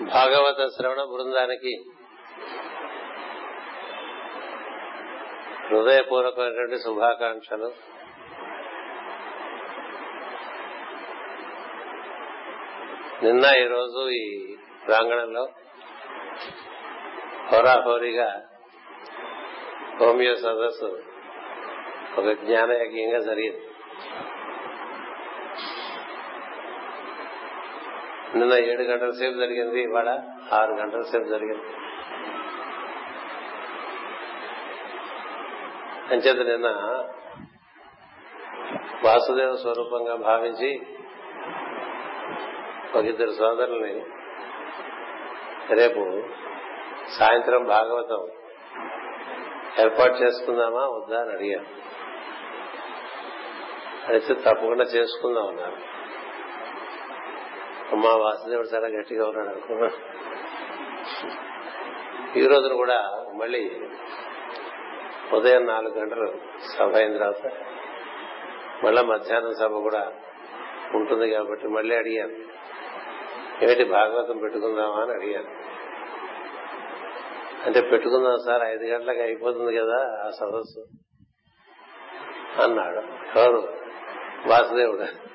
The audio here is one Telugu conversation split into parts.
భాగవత శ్రవణ బృందానికి హృదయపూర్వకమైనటువంటి శుభాకాంక్షలు. నిన్న ఈరోజు ఈ ప్రాంగణంలో హోరాహోరీగా హోమియో సదస్సు ఒక జ్ఞానయజ్ఞంగా జరిగింది. నిన్న ఏడు గంటల సేపు జరిగింది ఇవాళ ఆరు గంటల సేపు జరిగింది. అంచేత నిన్న వాసుదేవ స్వరూపంగా భావించి ఒక ఇద్దరు సోదరుల్ని రేపు సాయంత్రం భాగవతం ఏర్పాటు చేసుకుందామా వద్దా అని అడిగాను అయితే తప్పకుండా చేసుకుందాం అన్నారు. అమ్మా వాసుదేవుడు చాలా గట్టిగా ఉన్నాడు. అనుకున్నా ఈ రోజున కూడా మళ్ళీ ఉదయం నాలుగు గంటలు సభ అయిన తర్వాత మళ్ళా మధ్యాహ్నం సభ కూడా ఉంటుంది కాబట్టి మళ్ళీ అడిగాను. ఏమిటి భాగవతం పెట్టుకుందామా అని అడిగాను. అంటే పెట్టుకుందాం సార్ ఐదు గంటలకు అయిపోతుంది కదా ఆ సదస్సు అన్నాడు. ఎవరు? వాసుదేవుడు.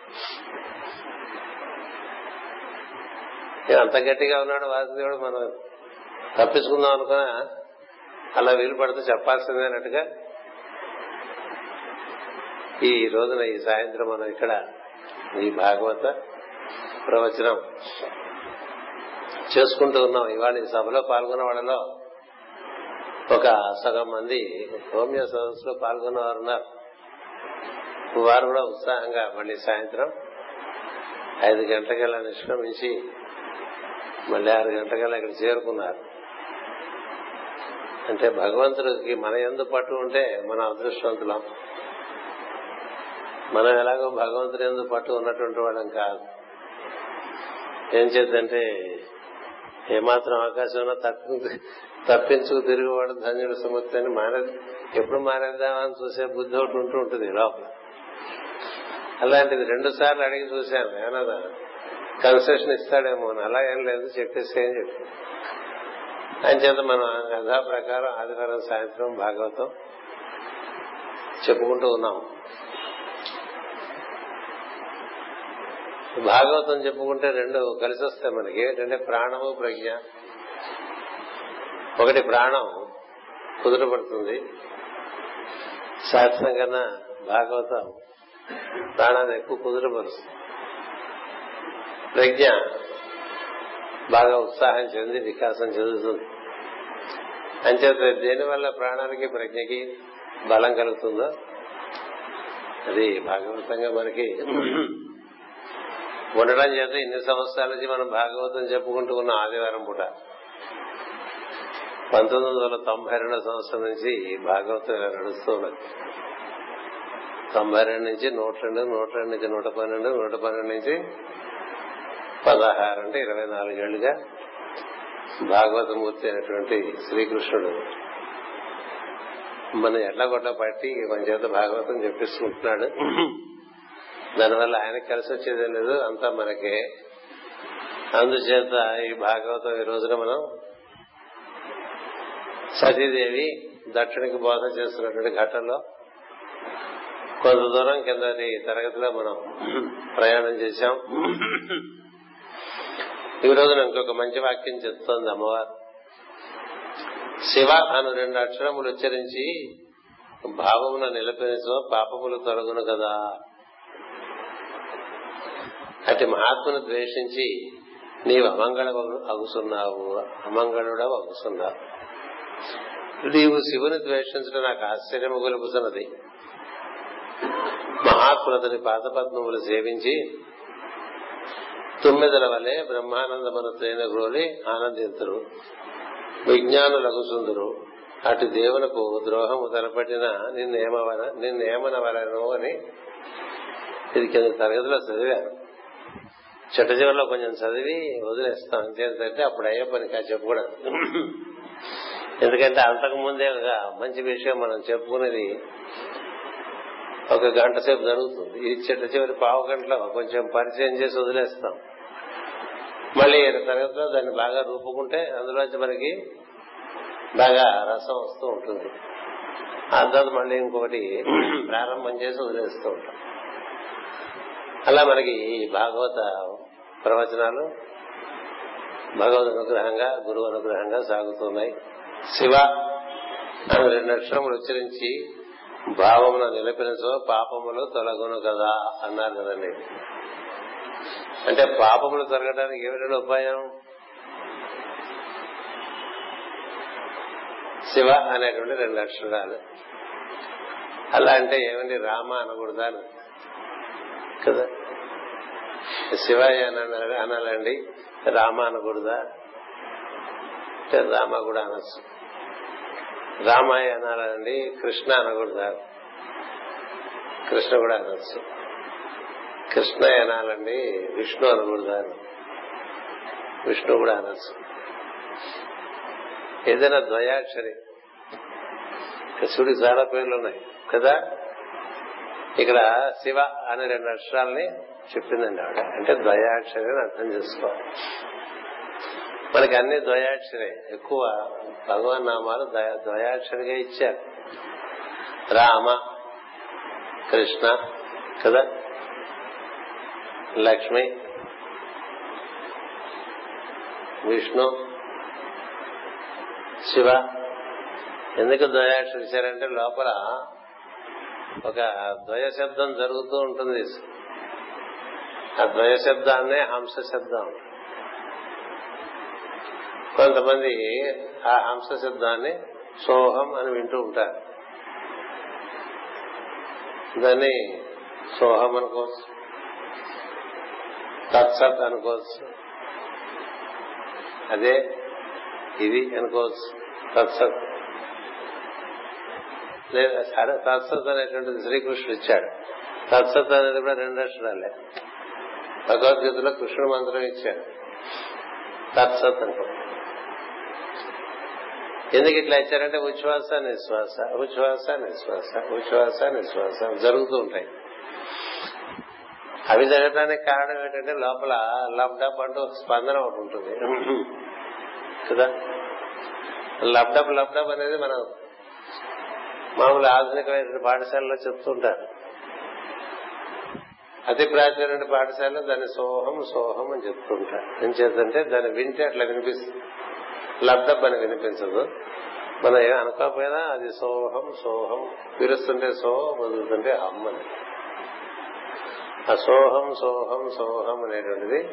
అంత గట్టిగా ఉన్నాడు వాసుదేవుడు మనం తప్పించుకుందాం అనుకున్నా అలా వీలు పడితే చెప్పాల్సిందే అన్నట్టుగా ఈ రోజున ఈ సాయంత్రం మనం ఇక్కడ ఈ భాగవత ప్రవచనం చేసుకుంటూ ఉన్నాం. ఇవాళ ఈ సభలో పాల్గొన్న వాళ్ళలో ఒక సగం మంది హోమియో సదస్సులో పాల్గొన్న వారు ఉన్నారు. వారు కూడా ఉత్సాహంగా మళ్ళీ సాయంత్రం ఐదు గంటలకల్లా నిష్క్రమించి మళ్ళీ ఆరు గంటలకల్లా ఇక్కడ చేరుకున్నారు. అంటే భగవంతుడికి మన ఎందు పట్టు ఉంటే మన అదృష్టవంతులం. మనం ఎలాగో భగవంతుడి ఎందు పట్టు ఉన్నటువంటి వాళ్ళం కాదు. ఏం చేద్దంటే ఏమాత్రం అవకాశం ఉన్నా తప్పు తప్పించుకు తిరిగివాడు ధన్యుడు సుమతి అని మారే ఎప్పుడు మారేద్దామని అని చూసే బుద్ధి ఒకటి ఉంటూ ఉంటుంది లోపల. అలాంటిది రెండు సార్లు అడిగి చూశాను ఏమన్నా కన్సెషన్ ఇస్తాడేమో అలా ఏం లేదు చెప్పేసి ఏం చెప్పి. అని చేత మనం యథా ప్రకారం ఆదివారం సాయంత్రం భాగవతం చెప్పుకుంటూ ఉన్నాం. భాగవతం చెప్పుకుంటే రెండు కలిసి వస్తాయి మనకి. ఏంటంటే ప్రాణము ప్రజ్ఞ. ఒకటి ప్రాణం కుదురపడుతుంది శాస్త్రం కన్నా భాగవతం ప్రాణాన్ని ఎక్కువ కుదురపరుస్తుంది ప్రజ్ఞ. బాగా ఉత్సాహం చెంది వికాసం చెందుతుంది. అంచేత దేనివల్ల ప్రాణానికి ప్రజ్ఞకి బలం కలుగుతుందో? అది భాగవతంగా మనకి ఉండడం చేత ఇన్ని సంవత్సరాల నుంచి మనం భాగవతం చెప్పుకుంటూ ఉన్న ఆదివారం పూట. పంతొమ్మిది వందల తొంభై రెండో సంవత్సరం నుంచి భాగవతం ఇలా నడుస్తూ ఉన్నది. తొంభై రెండు నుంచి నూట రెండు నూట రెండు నుంచి నూట పన్నెండు నూట పన్నెండు నుంచి పదహారు అంటే ఇరవై నాలుగేళ్ళుగా భాగవతమూర్తి అయినటువంటి శ్రీకృష్ణుడు మన ఎట్ల పట్టి మన చేత భాగవతం చెప్పిస్తుంటున్నాడు. దానివల్ల ఆయనకు కలిసి వచ్చేదే లేదు అంతా మనకే. అందుచేత ఈ భాగవతం ఈ రోజున మనం సతీదేవి దక్షిణకి బోధ చేస్తున్నటువంటి ఘటనలో కొంత దూరం కిందటి తరగతిలో మనం ప్రయాణం చేశాం. ఈ రోజున ఇంకొక మంచి వాక్యం చెప్తోంది అమ్మవారు. శివ అను రెండు అక్షరములు ఉచ్చరించి భావమున నిలపేసో పాపములు తొలగును కదా. అటు మహాత్మును ద్వేషించి నీవు అమంగళ అగుసున్నావు అమంగళుడ అగుసున్నావు. నీవు శివుని ద్వేషించడం నాకు ఆశ్చర్యము గొలుపుతున్నది. మహాత్ములతని పాదపద్మములు సేవించి తుమ్మెదల వలె బ్రహ్మానందమును తేన గ్రోలి ఆనందింతురు. విజ్ఞానులగుసుందురు అటు దేవునకు ద్రోహము తలపట్టిన నిన్నేమవన నిన్నేమనవలను అని ఇది కింద తరగతిలో చదివాను. చెట్ట చివరిలో కొంచెం చదివి వదిలేస్తాం అంతేంటే అప్పుడు అయ్యే పని కా చెప్పకూడదు ఎందుకంటే అంతకు ముందే ఒక మంచి విషయం మనం చెప్పుకునేది ఒక గంట సేపు జరుగుతుంది. ఈ చిట్ట చివరి పావు గంటలో కొంచెం పరిచయం చేసి వదిలేస్తాం. మళ్ళీ తరగతిలో దాన్ని బాగా రూపుకుంటే అందులోంచి మనకి బాగా రసం వస్తూ ఉంటుంది. ఆ తర్వాత మళ్ళీ ఇంకొకటి ప్రారంభం చేసి వదిలేస్తూ ఉంటాం. అలా మనకి ఈ భాగవత ప్రవచనాలు భగవద్ అనుగ్రహంగా గురువు అనుగ్రహంగా సాగుతున్నాయి. శివ అని రెండు అక్షరములు ఉచ్చరించి భావమును నిలిపినచో పాపములు తొలగును కదా అన్నారు కదండి. అంటే పాపములు తొలగడానికి ఏమిటంటే ఉపాయం? శివ అనేటువంటి రెండు అక్షరాలు అలా అంటే ఏమండి? రామ అనకూడదా కదా. శివ అనాలండి. రామ అనకూడదా? అంటే రామ కూడా అనొచ్చు. రామాయ అనాలండి కృష్ణ అనకూడదు. కృష్ణ కూడా అనొచ్చు. కృష్ణ అనాలండి విష్ణు అనకూడదు. విష్ణు కూడా అనొచ్చు. ఏదైనా ద్వయాక్షరి. శివుడికి చాలా పేర్లు ఉన్నాయి కదా? ఇక్కడ శివ అనే రెండు అక్షరాలని చెప్పిందండి ఆవిడ. అంటే ద్వయాక్షరి అని అర్థం చేసుకోవాలి. మనకి అన్ని ద్వయాక్షరే. ఎక్కువ భగవాన్ నామాలు ద్వయాక్షరిగా ఇచ్చారు. రామ కృష్ణ కదా? లక్ష్మి విష్ణు శివ. ఎందుకు ద్వయాక్షరి ఇచ్చారంటే లోపల ఒక ద్వయ శబ్దం జరుగుతూ ఉంటుంది. ఆ ద్వయ శబ్దాన్నే హంస శబ్దం కొంతమంది ఆ హంస శబ్దాన్ని సోహం అని వింటూ ఉంటారు. దాన్ని సోహం అనుకోవచ్చు తత్సత్ అనుకోవచ్చు అదే ఇది అనుకోవచ్చు తత్సత్. లేదా సరే తత్సత్ అనేటువంటిది శ్రీకృష్ణుడు ఇచ్చాడు. తత్సత్ అనేది కూడా రెండు అక్షరాలే. భగవద్గీతలో కృష్ణుడు మంత్రం ఇచ్చాడు. తత్సత్ అనుకో ఎందుకు ఇట్లా ఇచ్చారంటే ఉచ్ఛ్వాస నిశ్వాస ఉచ్ఛ్వాస నిశ్వాస ఉచ్ఛ్వాస నిశ్వాస జరుగుతూ ఉంటాయి. అవి జరగడానికి కారణం ఏంటంటే లోపల లబ్డప్ అంటూ స్పందన ఒకటి ఉంటుంది. కదా? లబ్డప్ లబ్డప్ అనేది మనం మామూలు ఆధునికమైన పాఠశాలలో చెప్తుంటారు అతి ప్రాచీన పాఠశాలలో దాని సోహం సోహం అని చెప్తుంటారు ఏం చేద్దంటే దాన్ని వింటే అట్లా వినిపిస్తుంది. లబ్డబ్ అని వినిపించదు. మనం ఏం అనుకోకపోయినా అది సోహం సోహం పిలుస్తుంటే సో వదులుతుంటే అమ్మని అని. ఆ సోహం సోహం సోహం అనేటువంటిది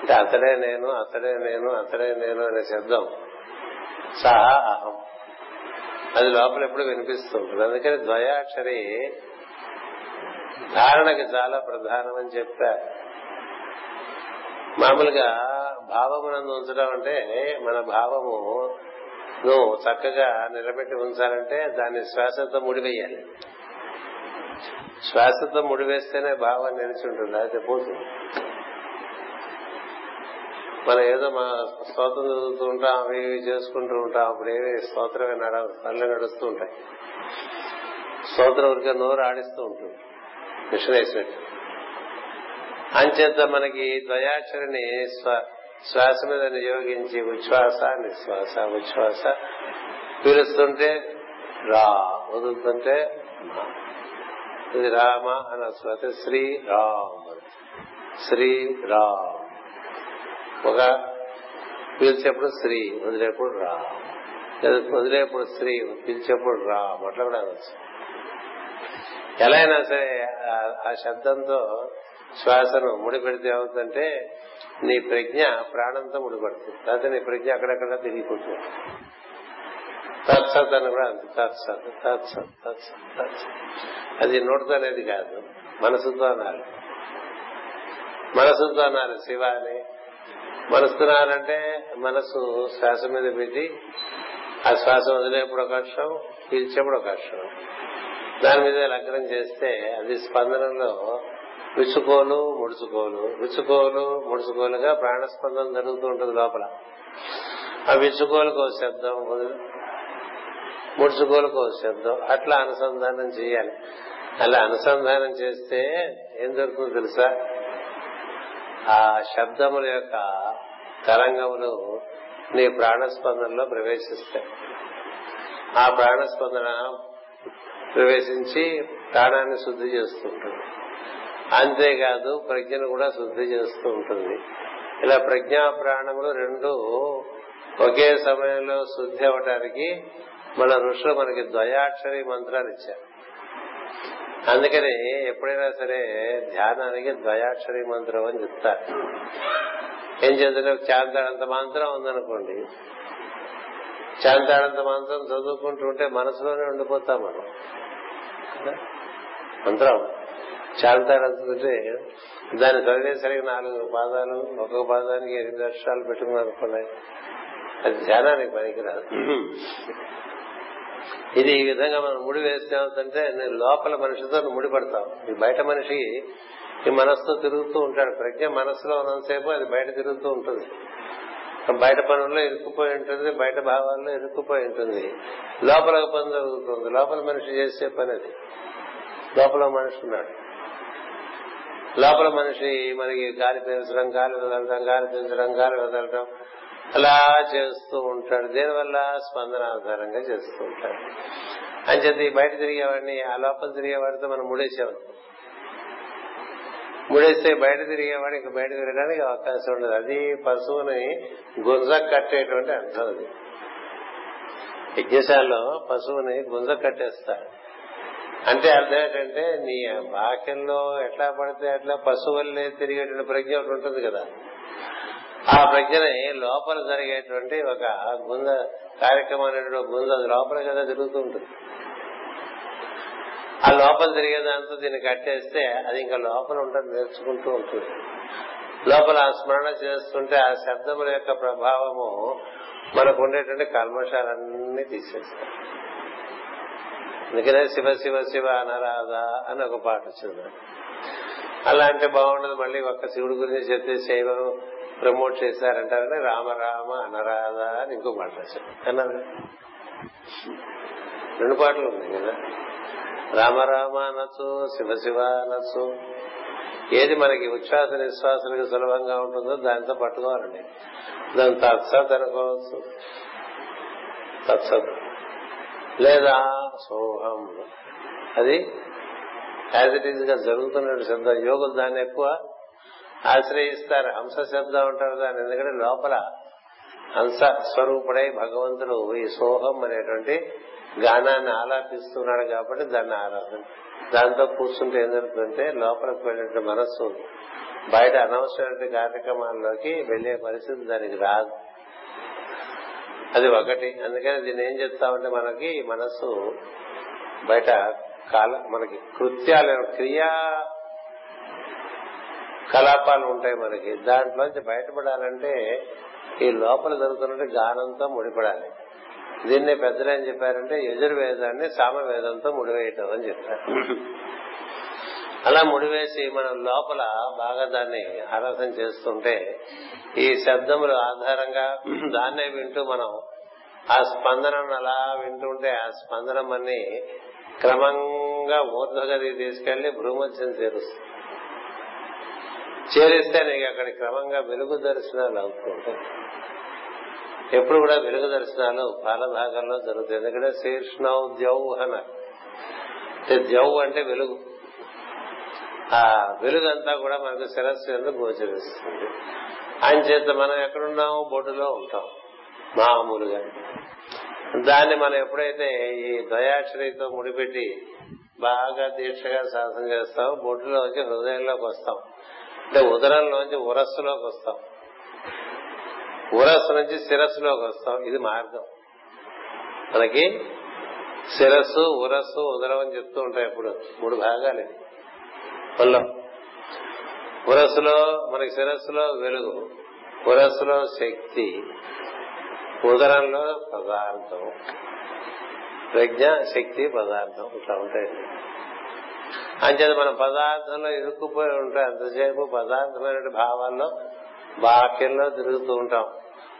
అంటే అతడే నేను అతడే నేను అతడే నేను అనే శబ్దం. సహా అహం. అది లోపల ఎప్పుడు వినిపిస్తుంటుంది. అందుకని ద్వయాక్షరి ధారణకి చాలా ప్రధానమని చెప్తారు మామూలుగా భావమునందు ఉంచడం అంటే మన భావము నువ్వు చక్కగా నిలబెట్టి ఉంచాలంటే దాన్ని శ్వాసతో ముడివేయాలి. శ్వాసతో ముడివేస్తేనే భావం నిలిచి ఉంటుంది. అయితే పోతుంది. మనం ఏదో మా స్తోత్రం చదువుతూ ఉంటాం అవి ఇవి చేసుకుంటూ ఉంటాం అప్పుడు ఏవి స్తోత్రమే నడ కళ్ళు నడుస్తూ ఉంటాయి. స్తోత్రం ఊరికే నోరు ఆడిస్తూ ఉంటుంది. మిషన్ వేసినట్టు అంచేత మనకి ద్వయాక్షరిని శ్వాస మీద నియోగించి ఉచ్ఛ్వాస నిశ్వాస ఉచ్ఛ్వాస. పీలుస్తుంటే రా వదులుతుంటే ఇది రామ అని స్వాత శ్రీ రామ్. శ్రీ రామ్. ఒక పీల్చేప్పుడు శ్రీ వదిలేప్పుడు రామ్. వదిలేప్పుడు శ్రీ పిలిచేప్పుడు రామ్. అట్లా కూడా అనొచ్చు. ఎలా అయినా సరే ఆ శబ్దంతో శ్వాసను ముడిపెడితే ఏమవుతుందంటే నీ ప్రజ్ఞ ప్రాణంతో ముడిపడుతుంది. తర్వాత నీ ప్రజ్ఞ అక్కడక్కడ తిరిగిపోతుంది. తత్సత్ అని కూడా అంత. తత్సత్ తత్సత్ తత్సత్ తత్సత్. అది నోటితో అనేది కాదు. మనసుతో అనాలి. మనసుతో అనాలి. శివ అని మనసుతున్నారంటే మనసు శ్వాస మీద పెట్టి ఆ శ్వాస వదిలేప్పుడు ఒక అక్షరం పీల్చేప్పుడు ఒక అక్షరం దాని మీద లగ్నం చేస్తే అది స్పందనలో విచ్చుకోలు ముడుచుకోలు విచ్చుకోలు ముడుచుకోలుగా ప్రాణస్పందన జరుగుతూ ఉంటుంది లోపల. ఆ విచ్చుకోలుకు ఒక శబ్దం ముడుచుకోలుకు ఒక శబ్దం. అట్లా అనుసంధానం చేయాలి. అలా అనుసంధానం చేస్తే ఏం జరుగుతుందో తెలుసా? ఆ శబ్దముల యొక్క తరంగములు నీ ప్రాణస్పందనలో ప్రవేశిస్తాయి. ఆ ప్రాణస్పందన ప్రవేశించి ప్రాణాన్ని శుద్ధి చేస్తుంటుంది అంతేకాదు ప్రజ్ఞను కూడా శుద్ధి చేస్తూ ఉంటుంది. ఇలా ప్రజ్ఞా ప్రాణములు రెండు ఒకే సమయంలో శుద్ధి అవటానికి మన ఋషులు మనకి ద్వయాక్షరి మంత్రాలు ఇచ్చారు. అందుకని ఎప్పుడైనా సరే ధ్యానానికి ద్వయాక్షరి మంత్రం అని చెప్తారు. ఏం చేద్దాం చాంతాడంత మంత్రం ఉందనుకోండి. చాంతాడంత మంత్రం చదువుకుంటూ ఉంటే మనసులోనే ఉండిపోతాం మనం. మంత్రం. చాలుతాడంటే దాన్ని చదివేసరికి నాలుగు పాదాలు ఒక్కొక్క పాదానికి ఎనిమిది అక్షరాలు పెట్టుకుని అనుకున్నాయి అది ధ్యానానికి పనికిరాదు. ఇది ఈ విధంగా మనం ముడి వేస్తే నేను లోపల మనిషితో ముడి పడతాం. ఈ బయట మనిషి ఈ మనస్సుతో తిరుగుతూ ఉంటాడు. ప్రజ్ఞ మనస్సులో ఉన్నంతసేపు అది బయట తిరుగుతూ ఉంటుంది. బయట పనుల్లో ఇరుక్కుపోయి ఉంటుంది బయట భావాల్లో ఇరుక్కుపోయి ఉంటుంది. లోపల పని జరుగుతుంది. లోపల మనిషి చేసే పని అది. లోపల మనిషి ఉన్నాడు. లోపల మనిషి మనకి గాలి పీల్చడం గాలి వదలటం గాలి పీల్చడం గాలి వదలటం అలా చేస్తూ ఉంటాడు. దీనివల్ల? స్పందన ఆధారంగా చేస్తూ ఉంటాడు. అంచేది బయట తిరిగేవాడిని ఆ లోపల తిరిగేవాడితో మనం ముడేసేవాడు ముడేస్తే బయట తిరిగేవాడు ఇంకా బయట తిరగడానికి అవకాశం ఉండదు. అది పశువుని గుంజ కట్టేటువంటి అర్థం అది. యజ్ఞశాలలో పశువుని గుంజ కట్టేస్తాడు అంటే అర్థం ఏంటంటే నీ బాక్యంలో ఎట్లా పడితే అట్లా పశువుల్ని తిరిగేటువంటి ప్రజ్ఞ ఒకటి ఉంటుంది కదా. ఆ ప్రజ్ఞని లోపల జరిగేటువంటి ఒక గుంద కార్యక్రమం అనేటువంటి గుంద లోపల కదా తిరుగుతూ ఉంటుంది. ఆ లోపల తిరిగేదాంతో దీన్ని కట్టేస్తే అది ఇంకా లోపల ఉంటుంది నేర్చుకుంటూ ఉంటుంది. లోపల ఆ స్మరణ చేస్తుంటే ఆ శబ్దముల యొక్క ప్రభావము మనకు ఉండేటువంటి కల్మషాలన్నీ తీసేస్తాయి. అందుకనే శివ శివ శివ అనరాధా అని ఒక పాట వచ్చింది. అంటే బాగుండదు. మళ్ళీ ఒక్క శివుడి గురించి చెప్తే శైవం ప్రమోట్ చేశారంటారని రామ రామ అనరాధా అని ఇంకో పాట రాశారు అన్నారు. రెండు పాటలు ఉన్నాయి కదా. రామ రామ అనొచ్చు శివ శివ అనొచ్చు. ఏది మనకి ఉచ్ఛ్వాస నిశ్వాసాలకు సులభంగా ఉంటుందో దానితో పట్టుకోవాలండి. దాని తత్సత్ అనుకోవచ్చు. తత్సత్. లేదా సోహం అది యాజ్ ఇట్ ఈజ్గా జరుగుతున్న శబ్దం. యోగులు దాన్ని ఎక్కువ ఆశ్రయిస్తారు. హంస శబ్దం అంటారు దాన్ని. ఎందుకంటే లోపల హంస స్వరూపుడై భగవంతుడు ఈ సోహం అనేటువంటి గానాన్ని ఆలాపిస్తున్నాడు కాబట్టి దాన్ని ఆరాధన. దాంతో కూర్చుంటే ఏం జరుగుతుందంటే లోపలికి వెళ్ళినట్టు మనస్సు బయట అనవసరమైన కార్యక్రమాల్లోకి వెళ్ళే పరిస్థితి దానికి రాదు. అది ఒకటి. అందుకని దీన్ని ఏం చెప్తామంటే మనకి మనస్సు బయట కాల మనకి కృత్యాలు క్రియా కలాపాలు ఉంటాయి మనకి. దాంట్లోంచి బయటపడాలంటే ఈ లోపల జరుగుతున్నట్టు గానంతో ముడిపడాలి. దీన్నే పెద్దలు ఏం చెప్పారంటే యజుర్వేదాన్ని సామవేదంతో ముడివేయటం అని చెప్పారు. అలా ముడివేసి మనం లోపల బాగా దాన్ని ఆరాధన చేస్తుంటే ఈ శబ్దముల ఆధారంగా దాన్నే వింటూ మనం ఆ స్పందనను అలా వింటుంటే ఆ స్పందనం అన్ని క్రమంగా ఊర్ధ్వగది తీసుకెళ్ళి భ్రూమధ్యం చేరుస్తుంది చేరిస్తే నీకు అక్కడ క్రమంగా వెలుగు దర్శనాలు అవుతుంటాయి ఎప్పుడు కూడా వెలుగు దర్శనాలు పాలభాగంలో జరుగుతాయి. ఎందుకంటే శీర్ష్ణౌ ద్యౌ ద్యౌ అంటే వెలుగు. ఆ వెలుగంతా కూడా మనకు శిరస్సు ఎందుకు గోచరిస్తుంది. ఆయన చేత మనం ఎక్కడున్నాము బోర్డులో ఉంటాం. మామూలుగా. దాన్ని మనం ఎప్పుడైతే ఈ దయాక్షరితో ముడిపెట్టి బాగా దీక్షగా సాధన చేస్తాం బొడ్డులోంచి హృదయంలోకి వస్తాం. అంటే ఉదరంలోంచి ఉరస్సులోకి వస్తాం. ఉరస్సు నుంచి శిరస్సులోకి వస్తాం. ఇది మార్గం. మనకి శిరస్సు ఉరస్సు ఉదరం అని చెప్తూ ఉంటాయి ఇప్పుడు మూడు భాగాలు. ఇవి పురస్సులో మనకి శిరస్సులో వెలుగు. పురస్సులో శక్తి. ఉదరంలో పదార్థం. ప్రజ్ఞ శక్తి పదార్థం ఇట్లా ఉంటాయి. అంచేత మనం పదార్థంలో ఇరుక్కుపోయి ఉంటాం ఎంతసేపు పదార్థమైన భావాల్లో బాక్యంలో తిరుగుతూ ఉంటాం.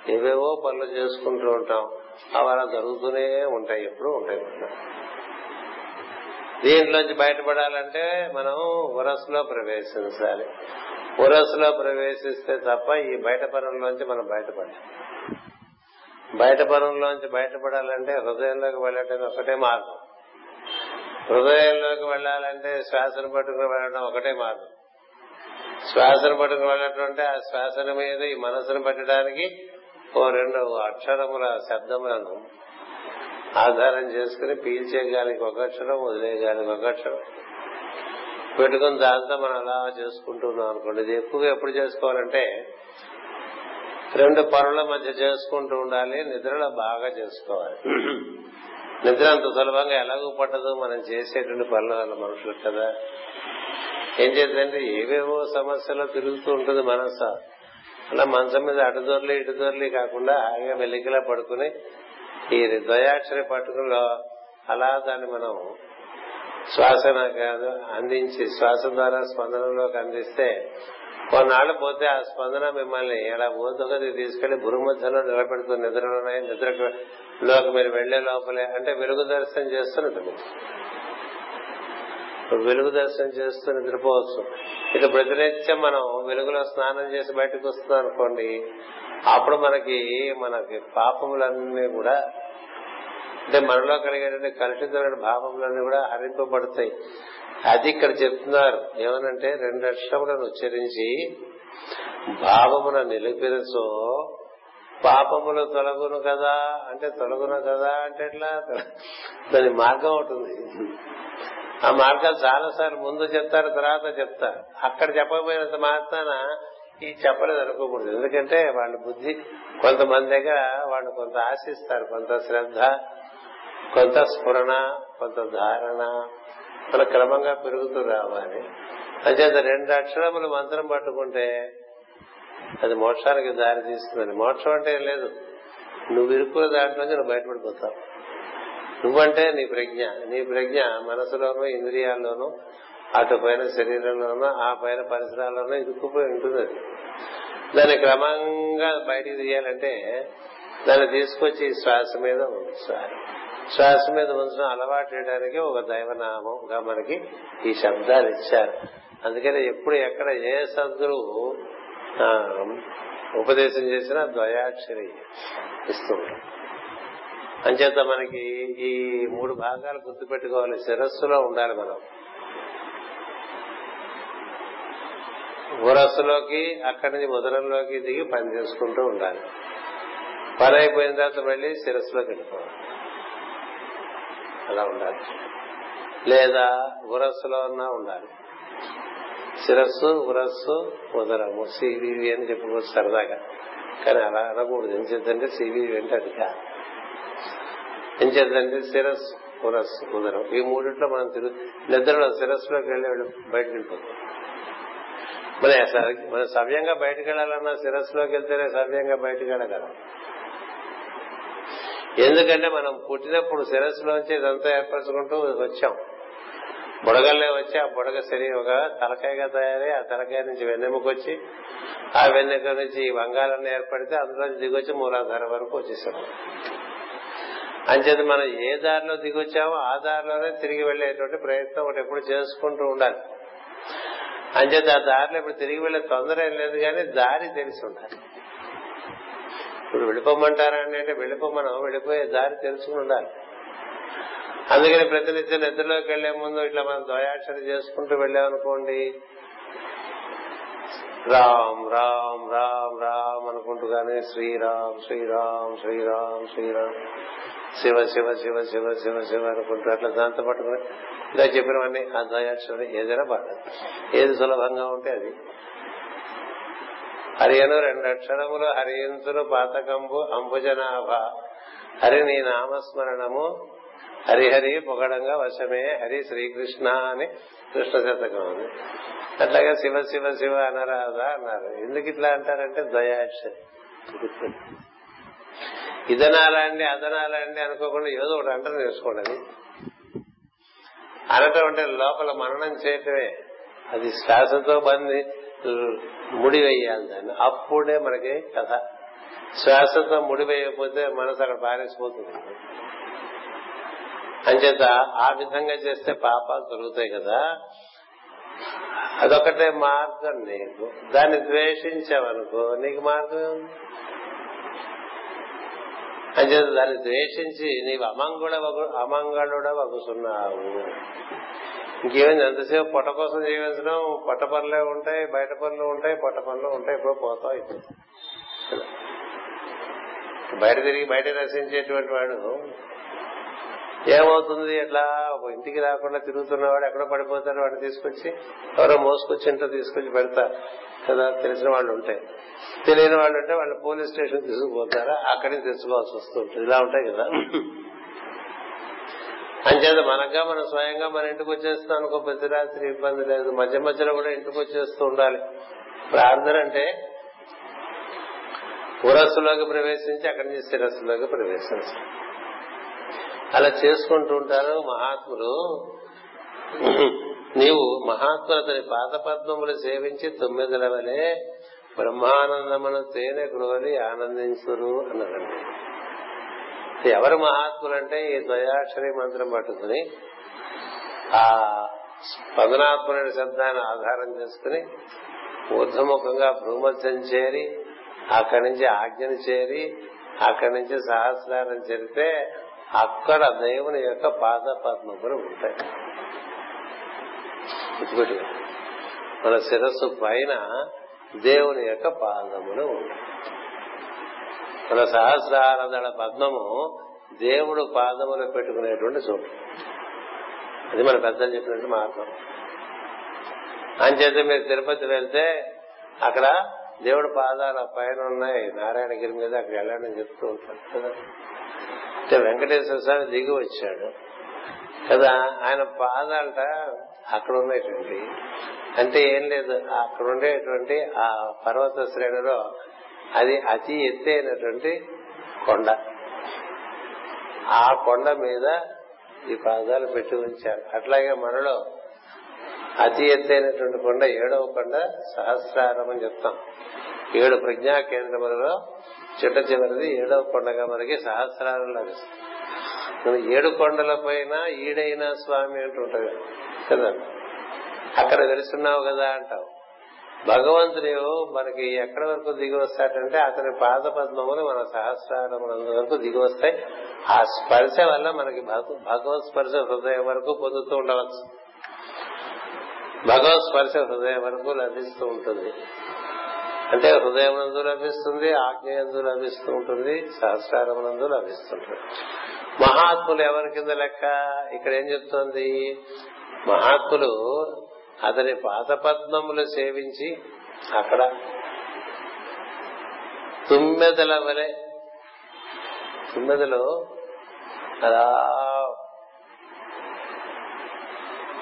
ఏవేవో పనులు చేసుకుంటూ ఉంటాం. అవి అలా జరుగుతూనే ఉంటాయి ఎప్పుడు ఉంటాయి. దీంట్లోంచి బయటపడాలంటే మనం ఉరస్సులో ప్రవేశించాలి. ఉరస్సులో ప్రవేశిస్తే తప్ప ఈ బయట పనుల్లోంచి మనం బయటపడాలి. బయట పనుల్లోంచి బయటపడాలంటే హృదయంలోకి వెళ్ళటం ఒకటే మార్గం. హృదయంలోకి వెళ్ళాలంటే శ్వాసను పట్టుకుని వెళ్ళడం ఒకటే మార్గం. శ్వాసను పట్టుకుని వెళ్ళటం అంటే ఆ శ్వాసన మీద ఈ మనసును పెట్టడానికి ఓ రెండు అక్షరముల శబ్దములను ఆధారం చేసుకుని పీల్చే గాలికి ఒక అక్షరం వదిలే గాలికి ఒక అక్షరం. పెట్టుకుని దాంతో మనం అలా చేసుకుంటున్నాం అనుకోండి. ఇది ఎక్కువగా ఎప్పుడు చేసుకోవాలంటే రెండు పనుల మధ్య చేసుకుంటూ ఉండాలి నిద్రలో బాగా చేసుకోవాలి. నిద్ర అంత సులభంగా ఎలాగూ పట్టదు మనం చేసేటువంటి పనుల వల్ల మనుషులు కదా. ఏం చేద్దంటే ఏవేవో సమస్యలో తిరుగుతూ ఉంటుంది మనసు అలా మంచం మీద అటు దొరలి ఇటు దొరలి కాకుండా హాయిగా వెలికిలా పడుకుని ఈ ద్వయాక్షరి పట్టుకుని అలా దాన్ని మనం శ్వాసన కాదు అందించి శ్వాస ద్వారా స్పందనలోకి అందిస్తే కొన్నాళ్ళు పోతే ఆ స్పందన మిమ్మల్ని ఇలా ఊతగది తీసుకెళ్ళి గురుమధ్యలో నిలబెడుతుంది నిద్రలోనే నిద్రలోకి మీరు వెళ్ళే లోపలే అంటే వెలుగు దర్శనం చేస్తున్నది వెలుగు దర్శనం చేస్తూ నిద్రపోవచ్చు. ఇక ప్రతినిత్యం మనం వెలుగులో స్నానం చేసి బయటకు వస్తున్నాం అనుకోండి అప్పుడు మనకి మనకి పాపములన్నీ కూడా అంటే మనలో కలిగేటువంటి కలుషితమైన భావములన్నీ కూడా హరింపబడతాయి. అది ఇక్కడ చెప్తున్నారు. ఏమనంటే రెండు అక్షరములను ఉచ్చరించి భావమున నిలిపినచో పాపములు తొలగును కదా అంటే తొలగును కదా అంటే ఎట్లా? దాని మార్గం ఉంటుంది ఆ మార్గాలు చాలా సార్లు ముందు చెప్తారు తర్వాత చెప్తారు. అక్కడ చెప్పకపోయినంత మాత్రాన ఇది చెప్పలేదు అనుకోకూడదు. ఎందుకంటే వాళ్ళ బుద్ధి కొంతమంది దగ్గర వాళ్ళు కొంత ఆశిస్తారు. కొంత శ్రద్ధ కొంత స్ఫురణ కొంత ధారణ. మన క్రమంగా పెరుగుతూ రావాలి. అంచేత రెండు అక్షరములు మంత్రం పట్టుకుంటే అది మోక్షానికి దారి తీస్తుందని మోక్షం అంటే ఏం లేదు. నువ్వు ఇరుక్కున్న దాంట్లోంచి నువ్వు బయటపడిపోతావు. నువ్వంటే నీ ప్రజ్ఞ. నీ ప్రజ్ఞ మనసులోనూ ఇంద్రియాల్లోనూ అటు పైన శరీరంలోనూ ఆ పైన పరిసరాల్లోనూ ఇరుక్కుపోయి ఉంటుంది అది. దాన్ని క్రమంగా బయటికి తీయాలంటే దాన్ని తీసుకొచ్చి శ్వాస మీద ఉంచాలి. శ్వాస మీద ఉంచడం అలవాటు చేయడానికి ఒక దైవనామంగా మనకి ఈ శబ్దాలు ఇచ్చారు. అందుకని ఎప్పుడు ఎక్కడ ఏ సద్గురువు ఉపదేశం చేసినా ద్వయాక్షరి ఇస్తుంది అంచేత మనకి ఈ మూడు భాగాలు గుర్తుపెట్టుకోవాలి. శిరస్సులో ఉండాలి మనం. ఉరస్సులోకి అక్కడి నుంచి ముదరంలోకి దిగి పని చేసుకుంటూ ఉండాలి. పని అయిపోయిన తర్వాత మళ్ళీ శిరస్సులోకి వెళ్ళిపోవాలి. అలా ఉండాలి. లేదా ఉరస్సులో ఉన్నా ఉండాలి. శిరస్సు ఉరస్సు ఉదరము సివివి అని చెప్పుకోవచ్చు సరదాగా. కానీ అలా అనకూడదు. ఏం చేద్దంటే సివివి అంటే అది కాదు. ఏం చేద్దంటే శిరస్సు ఉరస్సు ఉదరం ఈ మూడిట్లో మనం తిరుగు నిద్రలో శిరస్సులోకి వెళ్ళి బయటకు వెళ్ళిపోతాం. మన మన సవ్యంగా బయటకు వెళ్ళాలన్నా శిరస్సులోకి వెళ్తేనే సవ్యంగా బయటకు వెళ్ళగలం. ఎందుకంటే మనం పుట్టినప్పుడు శిరస్సులోంచి ఇదంతా ఏర్పరచుకుంటూ వచ్చాం. బుడగల్లే వచ్చి ఆ బుడగ శరీరంగా తలకాయగా తయారై ఆ తలకాయ నుంచి వెన్నెముకొచ్చి ఆ వెన్నెక నుంచి ఈ వంగాలన్నీ ఏర్పడితే అందులో దిగొచ్చి మూలాధార వరకు వచ్చేసాం. అంచేది మనం ఏ దారిలో దిగొచ్చామో ఆ దారిలోనే తిరిగి వెళ్ళేటువంటి ప్రయత్నం ఒకటి ఎప్పుడు చేసుకుంటూ ఉండాలి. అంచేత ఆ దారిలో ఇప్పుడు తిరిగి వెళ్ళే తొందర ఏం లేదు కానీ దారి తెలిసి ఉండాలి. ఇప్పుడు వెళ్ళిపోమంటారండి అంటే వెళ్ళిపోమనం వెళ్ళిపోయే దారి తెలుసుకుని ఉండాలి. అందుకని ప్రతినిత్యం నిద్రలోకి వెళ్ళే ముందు ఇట్లా మనం ద్వయాక్షరి చేసుకుంటూ వెళ్ళామనుకోండి రామ్ రామ్ రామ్ రామ్ అనుకుంటూ శ్రీరామ్ శ్రీరామ్ శ్రీరామ్ శ్రీరామ్. శివ శివ శివ శివ శివ శివ అనుకుంటూ అట్లా దాంతో పట్టుకుని ఇలా చెప్పినవన్నీ అంతయాక్షరం ఏదైనా బాగా ఏది సులభంగా ఉంటే అది. హరియను రెండు అక్షరములు హరియంతులు పాతకంబు అంబుజనాభ. హరి నీ నామస్మరణము హరిహరి పొగడంగా వశమే హరి శ్రీకృష్ణ అని కృష్ణ శతకం ఉంది అట్లాగే శివ శివ శివ అనరాధా అన్నారు. ఎందుకు ఇట్లా అంటారంటే దయాక్షరి ఇదనాలండి అదనాలండి అనుకోకుండా ఏదో ఒకటి అంటారు నేర్చుకోండి అది. అనటం అంటే లోపల మననం చేయటమే. అది శ్వాసతో బంది ముడి వేయాలి దాన్ని. అప్పుడే మనకి కథ. శ్వాసతో ముడి వేయకపోతే మనసు అక్కడ పారేసిపోతుంది. అంచేత ఆ విధంగా చేస్తే పాపాలు తొలుగుతాయి కదా. అదొకటే మార్గం నీకు. దాన్ని ద్వేషించావనుకో నీకు మార్గం ఏముంది? అంచేత దాన్ని ద్వేషించి నీవు అమంగుడ అమంగళుడ వగుతున్నావు ఇంకేమైంది? ఎంతసేపు పొట్ట కోసం జీవించడం పొట్ట పనులే ఉంటాయి బయట పనులు ఉంటాయి పొట్ట పనులు ఉంటాయి ఇప్పుడు పోతావు ఇప్పుడు బయట తిరిగి బయట రసించేటువంటి వాడు ఏమవుతుంది? ఎట్లా? ఒక ఇంటికి రాకుండా తిరుగుతున్నవాడు ఎక్కడో పడిపోతాడు? వాడిని తీసుకొచ్చి ఎవరో మోసుకొచ్చి ఇంట్లో తీసుకొచ్చి పెడతారు కదా తెలిసిన వాళ్ళు ఉంటాయి తెలియని వాళ్ళు ఉంటే వాళ్ళు పోలీస్ స్టేషన్ తీసుకుపోతారు? అక్కడికి తెచ్చుకోవాల్సి వస్తుంటుంది ఇలా ఉంటాయి కదా. అంచేత మనగా మనం స్వయంగా మన ఇంటికి వచ్చేస్తాం అనుకో ప్రతి రాత్రి ఇబ్బంది లేదు. మధ్య మధ్యలో కూడా ఇంటికి వచ్చేస్తూ ఉండాలి. ప్రార్థన అంటే పురస్సులోకి ప్రవేశించి అక్కడి నుంచి శిరస్సులోకి ప్రవేశించాలి. అలా చేసుకుంటూ ఉంటారు మహాత్ములు. నీవు మహాత్ములు అతని పాదపద్మములు సేవించి తొమ్మిదిల వలె బ్రహ్మానందమును తేనె గ్రోలి ఆనందించురు అన్నారండి. ఎవరు మహాత్ములంటే ఈ ద్వయాక్షరి మంత్రం పట్టుకుని ఆ స్పందనాత్మని శబ్దాన్ని ఆధారం చేసుకుని ఊర్ధముఖంగా భూమధ్యం చేరి అక్కడి నుంచి ఆజ్ఞను చేరి అక్కడి నుంచి సహస్రారం చేరితే అక్కడ దేవుని యొక్క పాద పద్మములు ఉంటాయి. గుర్తుపెట్టు మన శిరస్సు పైన దేవుని యొక్క పాదములు ఉంటాయి. మన సహస్రారదళ పద్మము దేవుడు పాదములు పెట్టుకునేటువంటి చోటు. అది మన పెద్దలు చెప్పినట్టు మార్గం. అంచేత మీరు తిరుపతి వెళ్తే అక్కడ దేవుడు పాదాల పైన ఉన్నాయి. నారాయణగిరి మీద అక్కడ వెళ్ళండి చెప్తూ ఉంటారు కదా. అంటే వెంకటేశ్వర స్వామి దిగి వచ్చాడు. కదా ఆయన పాదాలట అక్కడ ఉండేటువంటి. అంటే ఏం లేదు అక్కడ ఉండేటువంటి ఆ పర్వత శ్రేణిలో అది అతి ఎత్తైనటువంటి కొండ. ఆ కొండ మీద ఈ పాదాలు పెట్టి ఉంచారు. అట్లాగే మనలో అతి ఎత్తైనటువంటి కొండ ఏడవ కొండ సహస్రారం అని చెప్తాం. ఏడు ప్రజ్ఞా కేంద్రములలో చిట్ట చివరిది ఏడవ కొండగా మనకి సహస్రాలు లభిస్తుంది ఏడు కొండల పైన ఈడైన స్వామి అంటుంటారు కదా? అక్కడ వెలుస్తున్నావు కదా అంటావు. భగవంతుడు మనకి ఎక్కడ వరకు దిగి వస్తాడంటే అతని పాద పద్మములు మన సహస్రారములందు వరకు దిగి వస్తాయి. ఆ స్పర్శ వల్ల మనకి భగవత్ స్పర్శ హృదయం వరకు పొందుతూ ఉండవచ్చు. భగవత్ స్పర్శ హృదయం వరకు లభిస్తూ ఉంటుంది. అంటే హృదయమునందు లభిస్తుంది ఆగ్నేయందు లభిస్తూ ఉంటుంది సహస్రారమునందు లభిస్తుంటుంది మహాత్ములు ఎవరి కింద లెక్క? ఇక్కడ ఏం చెప్తోంది? మహాత్ములు అతని పాదపద్మములు సేవించి అక్కడ తుమ్మెదల వలె తుమ్మెదలు అలా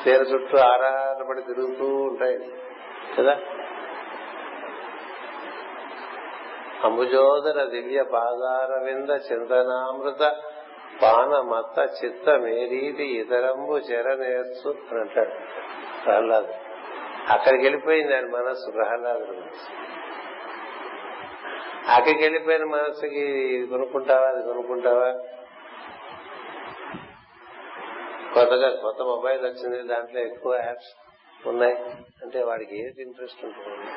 తీర చుట్టూ ఆరాటపడి తిరుగుతూ ఉంటాయి కదా? అంబుజోదర దివ్య పాదారవింద చింతనామృత పాన మత్త చిత్త మేరీది ఇతరంబు చెర నేర్చు అని అంటాడు. ప్రహ్లాదు అక్కడికి వెళ్ళిపోయింది ఆయన మనస్సు ప్రహ్లాదుడు మనస్సు అక్కడికి వెళ్ళిపోయిన మనస్సుకి ఇది కొనుక్కుంటావా అది కొనుక్కుంటావా? కొత్తగా కొత్త మొబైల్ వచ్చింది దాంట్లో ఎక్కువ యాప్స్ ఉన్నాయి. అంటే వాడికి ఏది ఇంట్రెస్ట్ ఉంటుంది?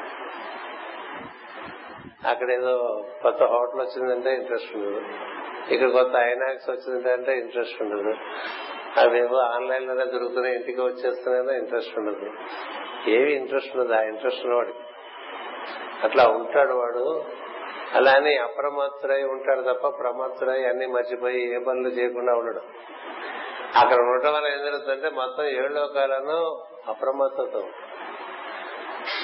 అక్కడ ఏదో కొత్త హోటల్ వచ్చిందంటే ఇంట్రెస్ట్ ఉండదు. ఇక్కడ కొత్త ఐనాక్స్ వచ్చిందంటే ఇంట్రెస్ట్ ఉండదు. అవేవో ఆన్లైన్లోనే దొరుకుతున్నాయి ఇంటికి వచ్చేస్తున్నాయో ఇంట్రెస్ట్ ఉండదు. ఏవి ఇంట్రెస్ట్ ఉండదు. ఆ ఇంట్రెస్ట్ ఉన్నవాడికి అట్లా ఉంటాడు వాడు. అలానే అప్రమత్తుడై ఉంటాడు తప్ప ప్రమత్తుడై అన్ని మర్చిపోయి ఏ పనులు చేయకుండా ఉండడు. అక్కడ ఉండటం వల్ల ఏం జరుగుతుందంటే మొత్తం ఏడు లోకాలను అప్రమత్తతో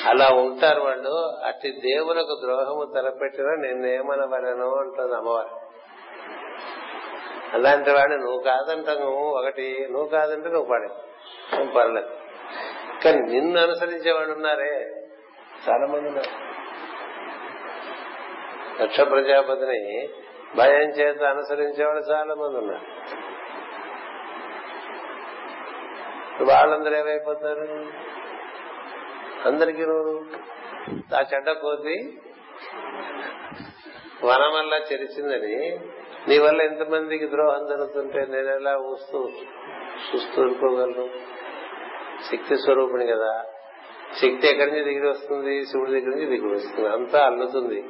అలా ఉంటారు వాళ్ళు. అట్టి దేవులకు ద్రోహము తలపెట్టినా నిన్నేమనవలను అంటుంది అమ్మవారు. అలాంటి వాడిని నువ్వు కాదంటావు ఒకటి నువ్వు కాదంటే నువ్వు పడే. పర్లేదు కానీ నిన్ను అనుసరించేవాడు ఉన్నారే చాలా మంది ఉన్నారు. దక్ష ప్రజాపతిని భయం చేత అనుసరించేవాడు చాలా మంది ఉన్నారు. వాళ్ళందరూ ఏమైపోతారు? అందరికీ ఆ చెడ్డ కోతి వనమల్లా చెరిచిందని. నీ వల్ల ఎంతమందికి ద్రోహం జరుగుతుంటే నేను ఎలా ఊస్తూ చూస్తూ ఊరుకోగలను శక్తి స్వరూపుని కదా. శక్తి ఎక్కడి నుంచి దిగి వస్తుంది? శివుడి దగ్గర నుంచి దిగి వస్తుంది. అంతా అల్లుతుంది.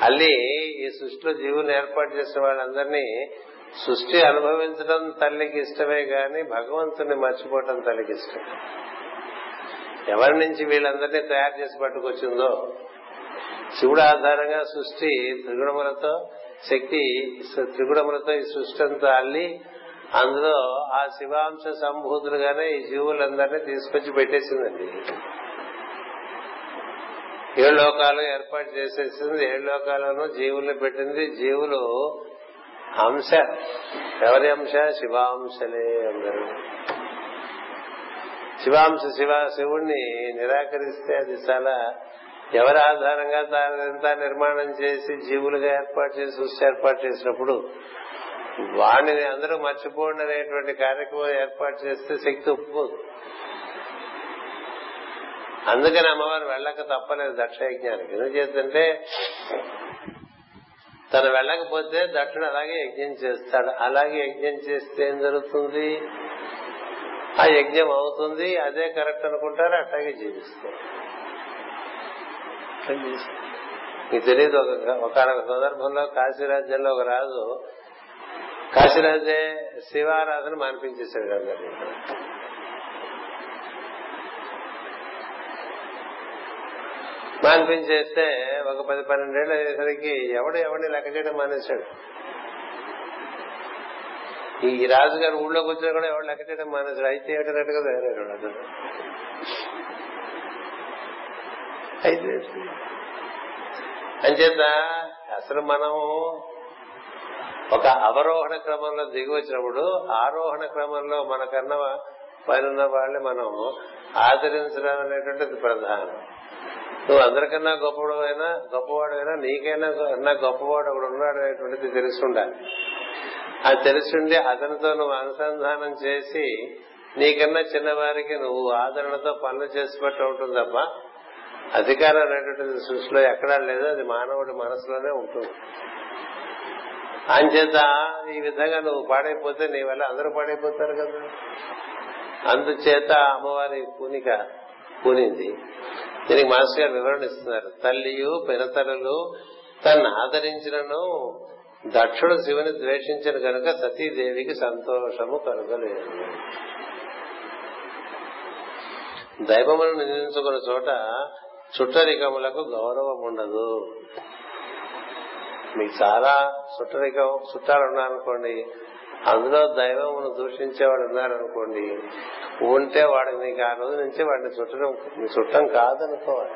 అల్లి ఈ సృష్టిలో జీవుని ఏర్పాటు చేసిన వాళ్ళందరినీ సృష్టి అనుభవించడం తల్లికి ఇష్టమే గాని భగవంతుని మర్చిపోవటం తల్లికి ఇష్టం. ఎవరి నుంచి వీళ్ళందరినీ తయారు చేసి పట్టుకొచ్చిందో శివుడు ఆధారంగా సృష్టి త్రిగుణములతో శక్తి త్రిగుణములతో ఈ సృష్టి అంతా అల్లి అందులో ఆ శివాంశ సంభూతులుగానే ఈ జీవులందరినీ తీసుకొచ్చి పెట్టేసిందండి. ఏడు లోకాలు ఏర్పాటు చేసేసింది. ఏడు లోకాలను జీవుల్ని పెట్టింది. జీవులు అంశ ఎవరి అంశ శివాంశలే అందరూ. శివాంశ శివ శివుణ్ణి నిరాకరిస్తే అది చాలా ఎవరి ఆధారంగా తానంతా నిర్మాణం చేసి జీవులుగా ఏర్పాటు చేసి సృష్టి ఏర్పాటు చేసినప్పుడు వాణిని అందరూ మర్చిపోండి అనేటువంటి కార్యక్రమం ఏర్పాటు చేస్తే శక్తి ఒప్పుకోదు. అందుకని అమ్మవారు వెళ్ళక తప్పలేదు దక్షయజ్ఞానికి. ఎందుకు చేస్తుంటే తను వెళ్ళకపోతే దక్షుడు అలాగే యజ్ఞం చేస్తాడు. అలాగే యజ్ఞం చేస్తే ఏం జరుగుతుంది? ఆ యజ్ఞం అవుతుంది అదే కరెక్ట్ అనుకుంటారు అట్లాగే జీవిస్తారు. మీకు తెలియదు ఒక ఒకనొక సందర్భంలో కాశీరాజ్యంలో ఒక రాజు కాశీరాజే శివారాధన మానిపించేశాడు అందరినీ మానిపించేస్తే ఒక పది పన్నెండేళ్ళు అయ్యేసరికి ఎవడు ఎవడిని లెక్క చేయడం మానేశాడు? ఈ రాజుగారు ఊళ్ళో వచ్చినా కూడా ఎవరు లెక్క చేయడం మన అయితే ఏమిటన్నట్టుగా తయారయ్యాడు అతను అయితే అంచేత అసలు మనం ఒక అవరోహణ క్రమంలో దిగి వచ్చినప్పుడు ఆరోహణ క్రమంలో మనకన్నా పైన వాళ్ళని మనం ఆదరించడం అనేటువంటిది ప్రధానం. నువ్వు అందరికన్నా గొప్పవాడు అయినా గొప్పవాడు అయినా నీకైనా గొప్పవాడు ఒకడు ఉన్నాడు అనేటువంటిది తెలుసుండాలి అది తెలిసిండి అతనితో నువ్వు అనుసంధానం చేసి నీకన్నా చిన్నవారికి నువ్వు ఆదరణతో పనులు చేసి పట్టు ఉంటుంది తప్ప అధికారం అనేటువంటిది సృష్టిలో ఎక్కడా లేదు అది మానవుడి మనసులోనే ఉంటుంది. అంచేత ఈ విధంగా నువ్వు పాడైపోతే నీ వల్ల అందరూ పాడైపోతారు కదా. అందుచేత అమ్మవారి పూనిక పూనింది. దీనికి మాస్టర్ గారు వివరణ ఇస్తున్నారు. తల్లియు పినతరులు తను ఆదరించినను దక్షుడు శివుని ద్వేషించిన కనుక సతీదేవికి సంతోషము కలగలేదు. దైవమును నిందించుకున్న చోట చుట్టరికములకు గౌరవం ఉండదు మీకు చాలా చుట్టరికం చుట్టాలు ఉన్నారనుకోండి అందులో దైవమును దూషించేవాడు ఉన్నారనుకోండి ఉంటే వాడు నీకు ఆ రోజు నుంచి వాడిని చుట్టడం చుట్టం కాదనుకోవాలి.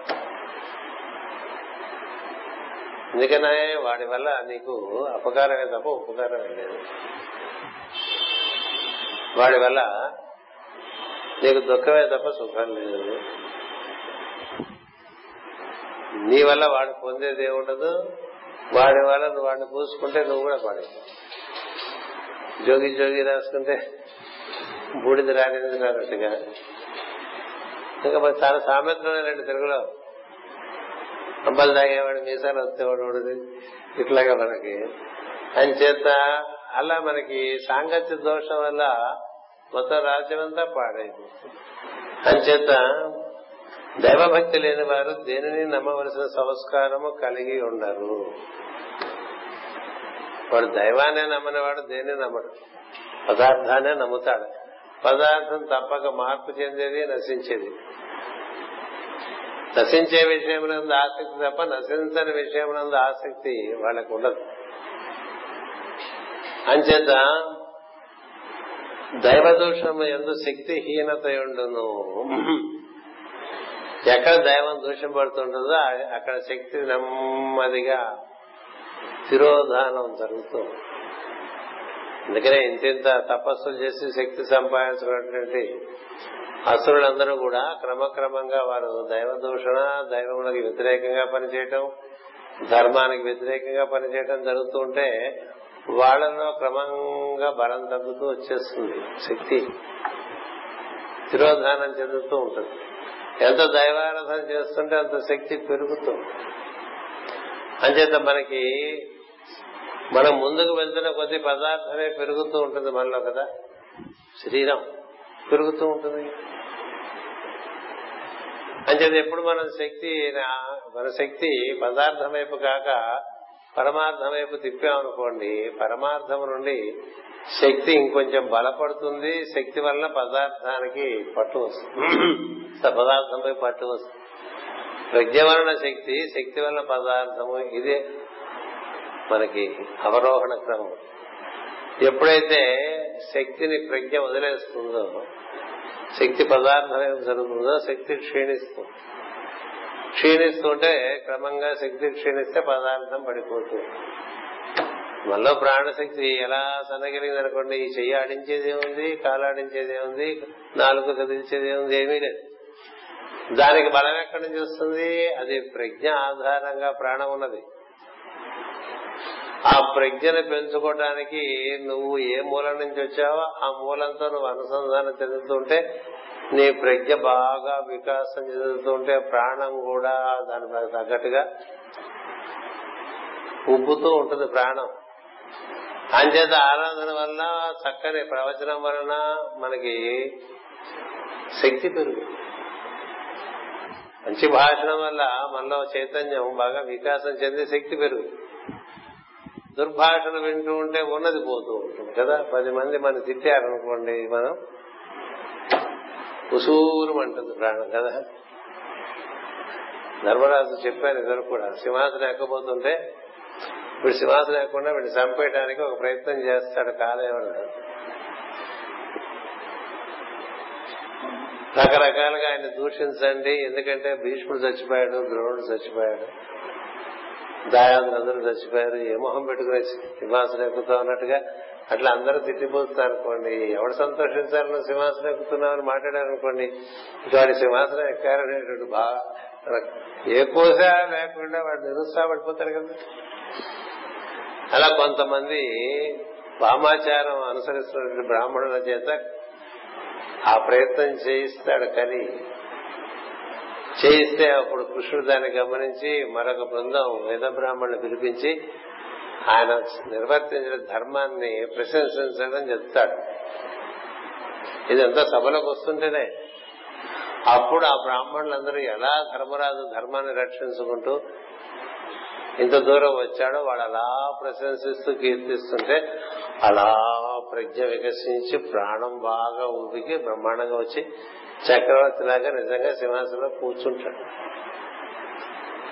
ఎందుకనే వాడి వల్ల నీకు అపకారమే తప్ప ఉపకారమే లేదు. వాడి వల్ల నీకు దుఃఖమే తప్ప సుఖం లేదు. నీ వల్ల వాడు పొందేది ఏముండదు వాడి వల్ల నువ్వు వాడిని పూసుకుంటే నువ్వు కూడా పడే జోగి జోగి రాసుకుంటే బూడిద రానిది అన్నట్టుగా ఇంకా మరి చాలా సామెతలు రెండు తెలుగులో. అంబలు తాగేవాడు మీసాలు వచ్చేవాడు వాడు ఇట్లాగా మనకి. అని చేత అలా మనకి సాంగత్య దోషం వల్ల మొత్తం రాజ్యమంతా పాడైంది. అంచేత దైవభక్తి లేని వారు దేనిని నమ్మవలసిన సంస్కారము కలిగి ఉండరు. వాడు దైవాన్ని నమ్మని వాడు దేన్ని నమ్మడు. పదార్థాన్నే నమ్ముతాడు. పదార్థం తప్పక మార్పు చెందేది నశించేది. నశించే విషయమునందు ఆసక్తి తప్ప నశించని విషయమునందు ఆసక్తి వాళ్ళకు ఉండదు అంచేత దైవదూషణము ఎందు శక్తిహీనత ఉండును ఎక్కడ దైవం దూషింపడుతుంటుందో అక్కడ శక్తి నెమ్మదిగా తిరోధానం జరుగుతుంది అందుకనే ఇంతింత తపస్సులు చేసి శక్తి సంపాదించినటువంటి అసురులందరూ కూడా క్రమక్రమంగా వారు దైవ దూషణ దైవములకు వ్యతిరేకంగా పనిచేయటం ధర్మానికి వ్యతిరేకంగా పనిచేయటం జరుగుతూ ఉంటే వాళ్ళలో క్రమంగా బలం తగ్గుతూ వచ్చేస్తుంది. శక్తి తిరోధానం చెందుతూ ఉంటుంది. ఎంత దైవారాధన చేస్తుంటే అంత శక్తి పెరుగుతుంది అంచేత మనకి మనం ముందుకు వెళ్తున్న కొద్ది పదార్థమే పెరుగుతూ ఉంటుంది మనలో కదా. శరీరం. పెరుగుతూ ఉంటుంది. అంచేది ఎప్పుడు మన శక్తి మన శక్తి పదార్థం వైపు కాక పరమార్థం వైపు తిప్పామనుకోండి పరమార్థం నుండి శక్తి ఇంకొంచెం బలపడుతుంది శక్తి వల్ల పదార్థానికి పట్టు వస్తుంది. పదార్థంపై పట్టు వస్తుంది. ప్రజ్ఞ వలన శక్తి శక్తి వల్ల పదార్థము ఇదే మనకి అవరోహణ క్రమం. ఎప్పుడైతే శక్తిని ప్రజ్ఞ వదిలేస్తుందో శక్తి పదార్థం ఏం జరుగుతుందో శక్తి క్షీణిస్తుంది. క్షీణిస్తుంటే క్రమంగా శక్తి క్షీణిస్తే పదార్థం పడిపోతుంది. మనలో ప్రాణశక్తి ఎలా సన్నగిలింది అనుకోండి ఈ చెయ్యి ఆడించేది ఏముంది కాలు ఆడించేది ఏముంది నాలుగు కదిలించేది ఏముంది ఏమీ లేదు. దానికి బలం ఎక్కడి నుంచి వస్తుంది? అది ప్రజ్ఞ ఆధారంగా ప్రాణం ఉన్నది. ఆ ప్రజ్ఞను పెంచుకోవడానికి నువ్వు ఏ మూలం నుంచి వచ్చావో ఆ మూలంతో నువ్వు అనుసంధానం చెందుతుంటే నీ ప్రజ్ఞ బాగా వికాసం చెందుతుంటే ప్రాణం కూడా దాని తగ్గట్టుగా ఉబ్బుతూ ఉంటుంది ప్రాణం. అంచేత ఆరాధన వల్ల చక్కని ప్రవచనం వలన మనకి శక్తి పెరుగు మంచి భాషణం వల్ల మనలో చైతన్యం బాగా వికాసం చెంది శక్తి పెరుగు దుర్భాషలు వింటూ ఉంటే ఉన్నది పోతూ ఉంటుంది కదా? పది మంది మనం తిట్టారనుకోండి మనం ఉసూరు అంటుంది ప్రాణం కదా? ధర్మరాజు చెప్పాను ఇద్దరు కూడా సింహాసనం ఎక్కబోతుంటే ఇప్పుడు సింహాసనం ఎక్కకుండా వీడిని చంపేయడానికి ఒక ప్రయత్నం చేస్తాడు కాలేవాడు రకరకాలుగా ఆయన దూషించండి ఎందుకంటే భీష్ముడు చచ్చిపోయాడు ద్రోణుడు చచ్చిపోయాడు. దాయాదులు అందరూ చచ్చిపోయారు ఏ మొహం పెట్టుకుని సింహాసనం ఎక్కుతా అన్నట్టుగా అట్లా అందరూ తిట్టిపోతున్నారు అనుకోండి ఎవడు సంతోషించాలని సింహాసనం ఎక్కుతున్నామని మాట్లాడారనుకోండి వాడి సింహాసనం ఎక్కారనేటువంటి బాగా ఏ కోస లేకుండా వాడు నిరుత్సాహపడిపోతారు కదా. అలా కొంతమంది వామాచారం అనుసరిస్తున్నటువంటి బ్రాహ్మణుల చేత ఆ ప్రయత్నం చేయిస్తాడు కానీ చేయిస్తే అప్పుడు కృష్ణుడు దాన్ని గమనించి మరొక బృందం వేద బ్రాహ్మణుని పిలిపించి ఆయన నిర్వర్తించిన ధర్మాన్ని ప్రశంసించడం చెప్తాడు. ఇదంతా సభలోకి వస్తుంటేనే అప్పుడు ఆ బ్రాహ్మణులందరూ ఎలా ధర్మరాజు ధర్మాన్ని రక్షించుకుంటూ ఇంత దూరం వచ్చాడో వాడు అలా ప్రశంసిస్తూ కీర్తిస్తుంటే అలా ప్రజ్ఞ వికసించి ప్రాణం బాగా ఊపికి బ్రహ్మాండంగా వచ్చి చక్రవర్తి లాగా నిజంగా సింహాసనంలో కూర్చుంటాడు.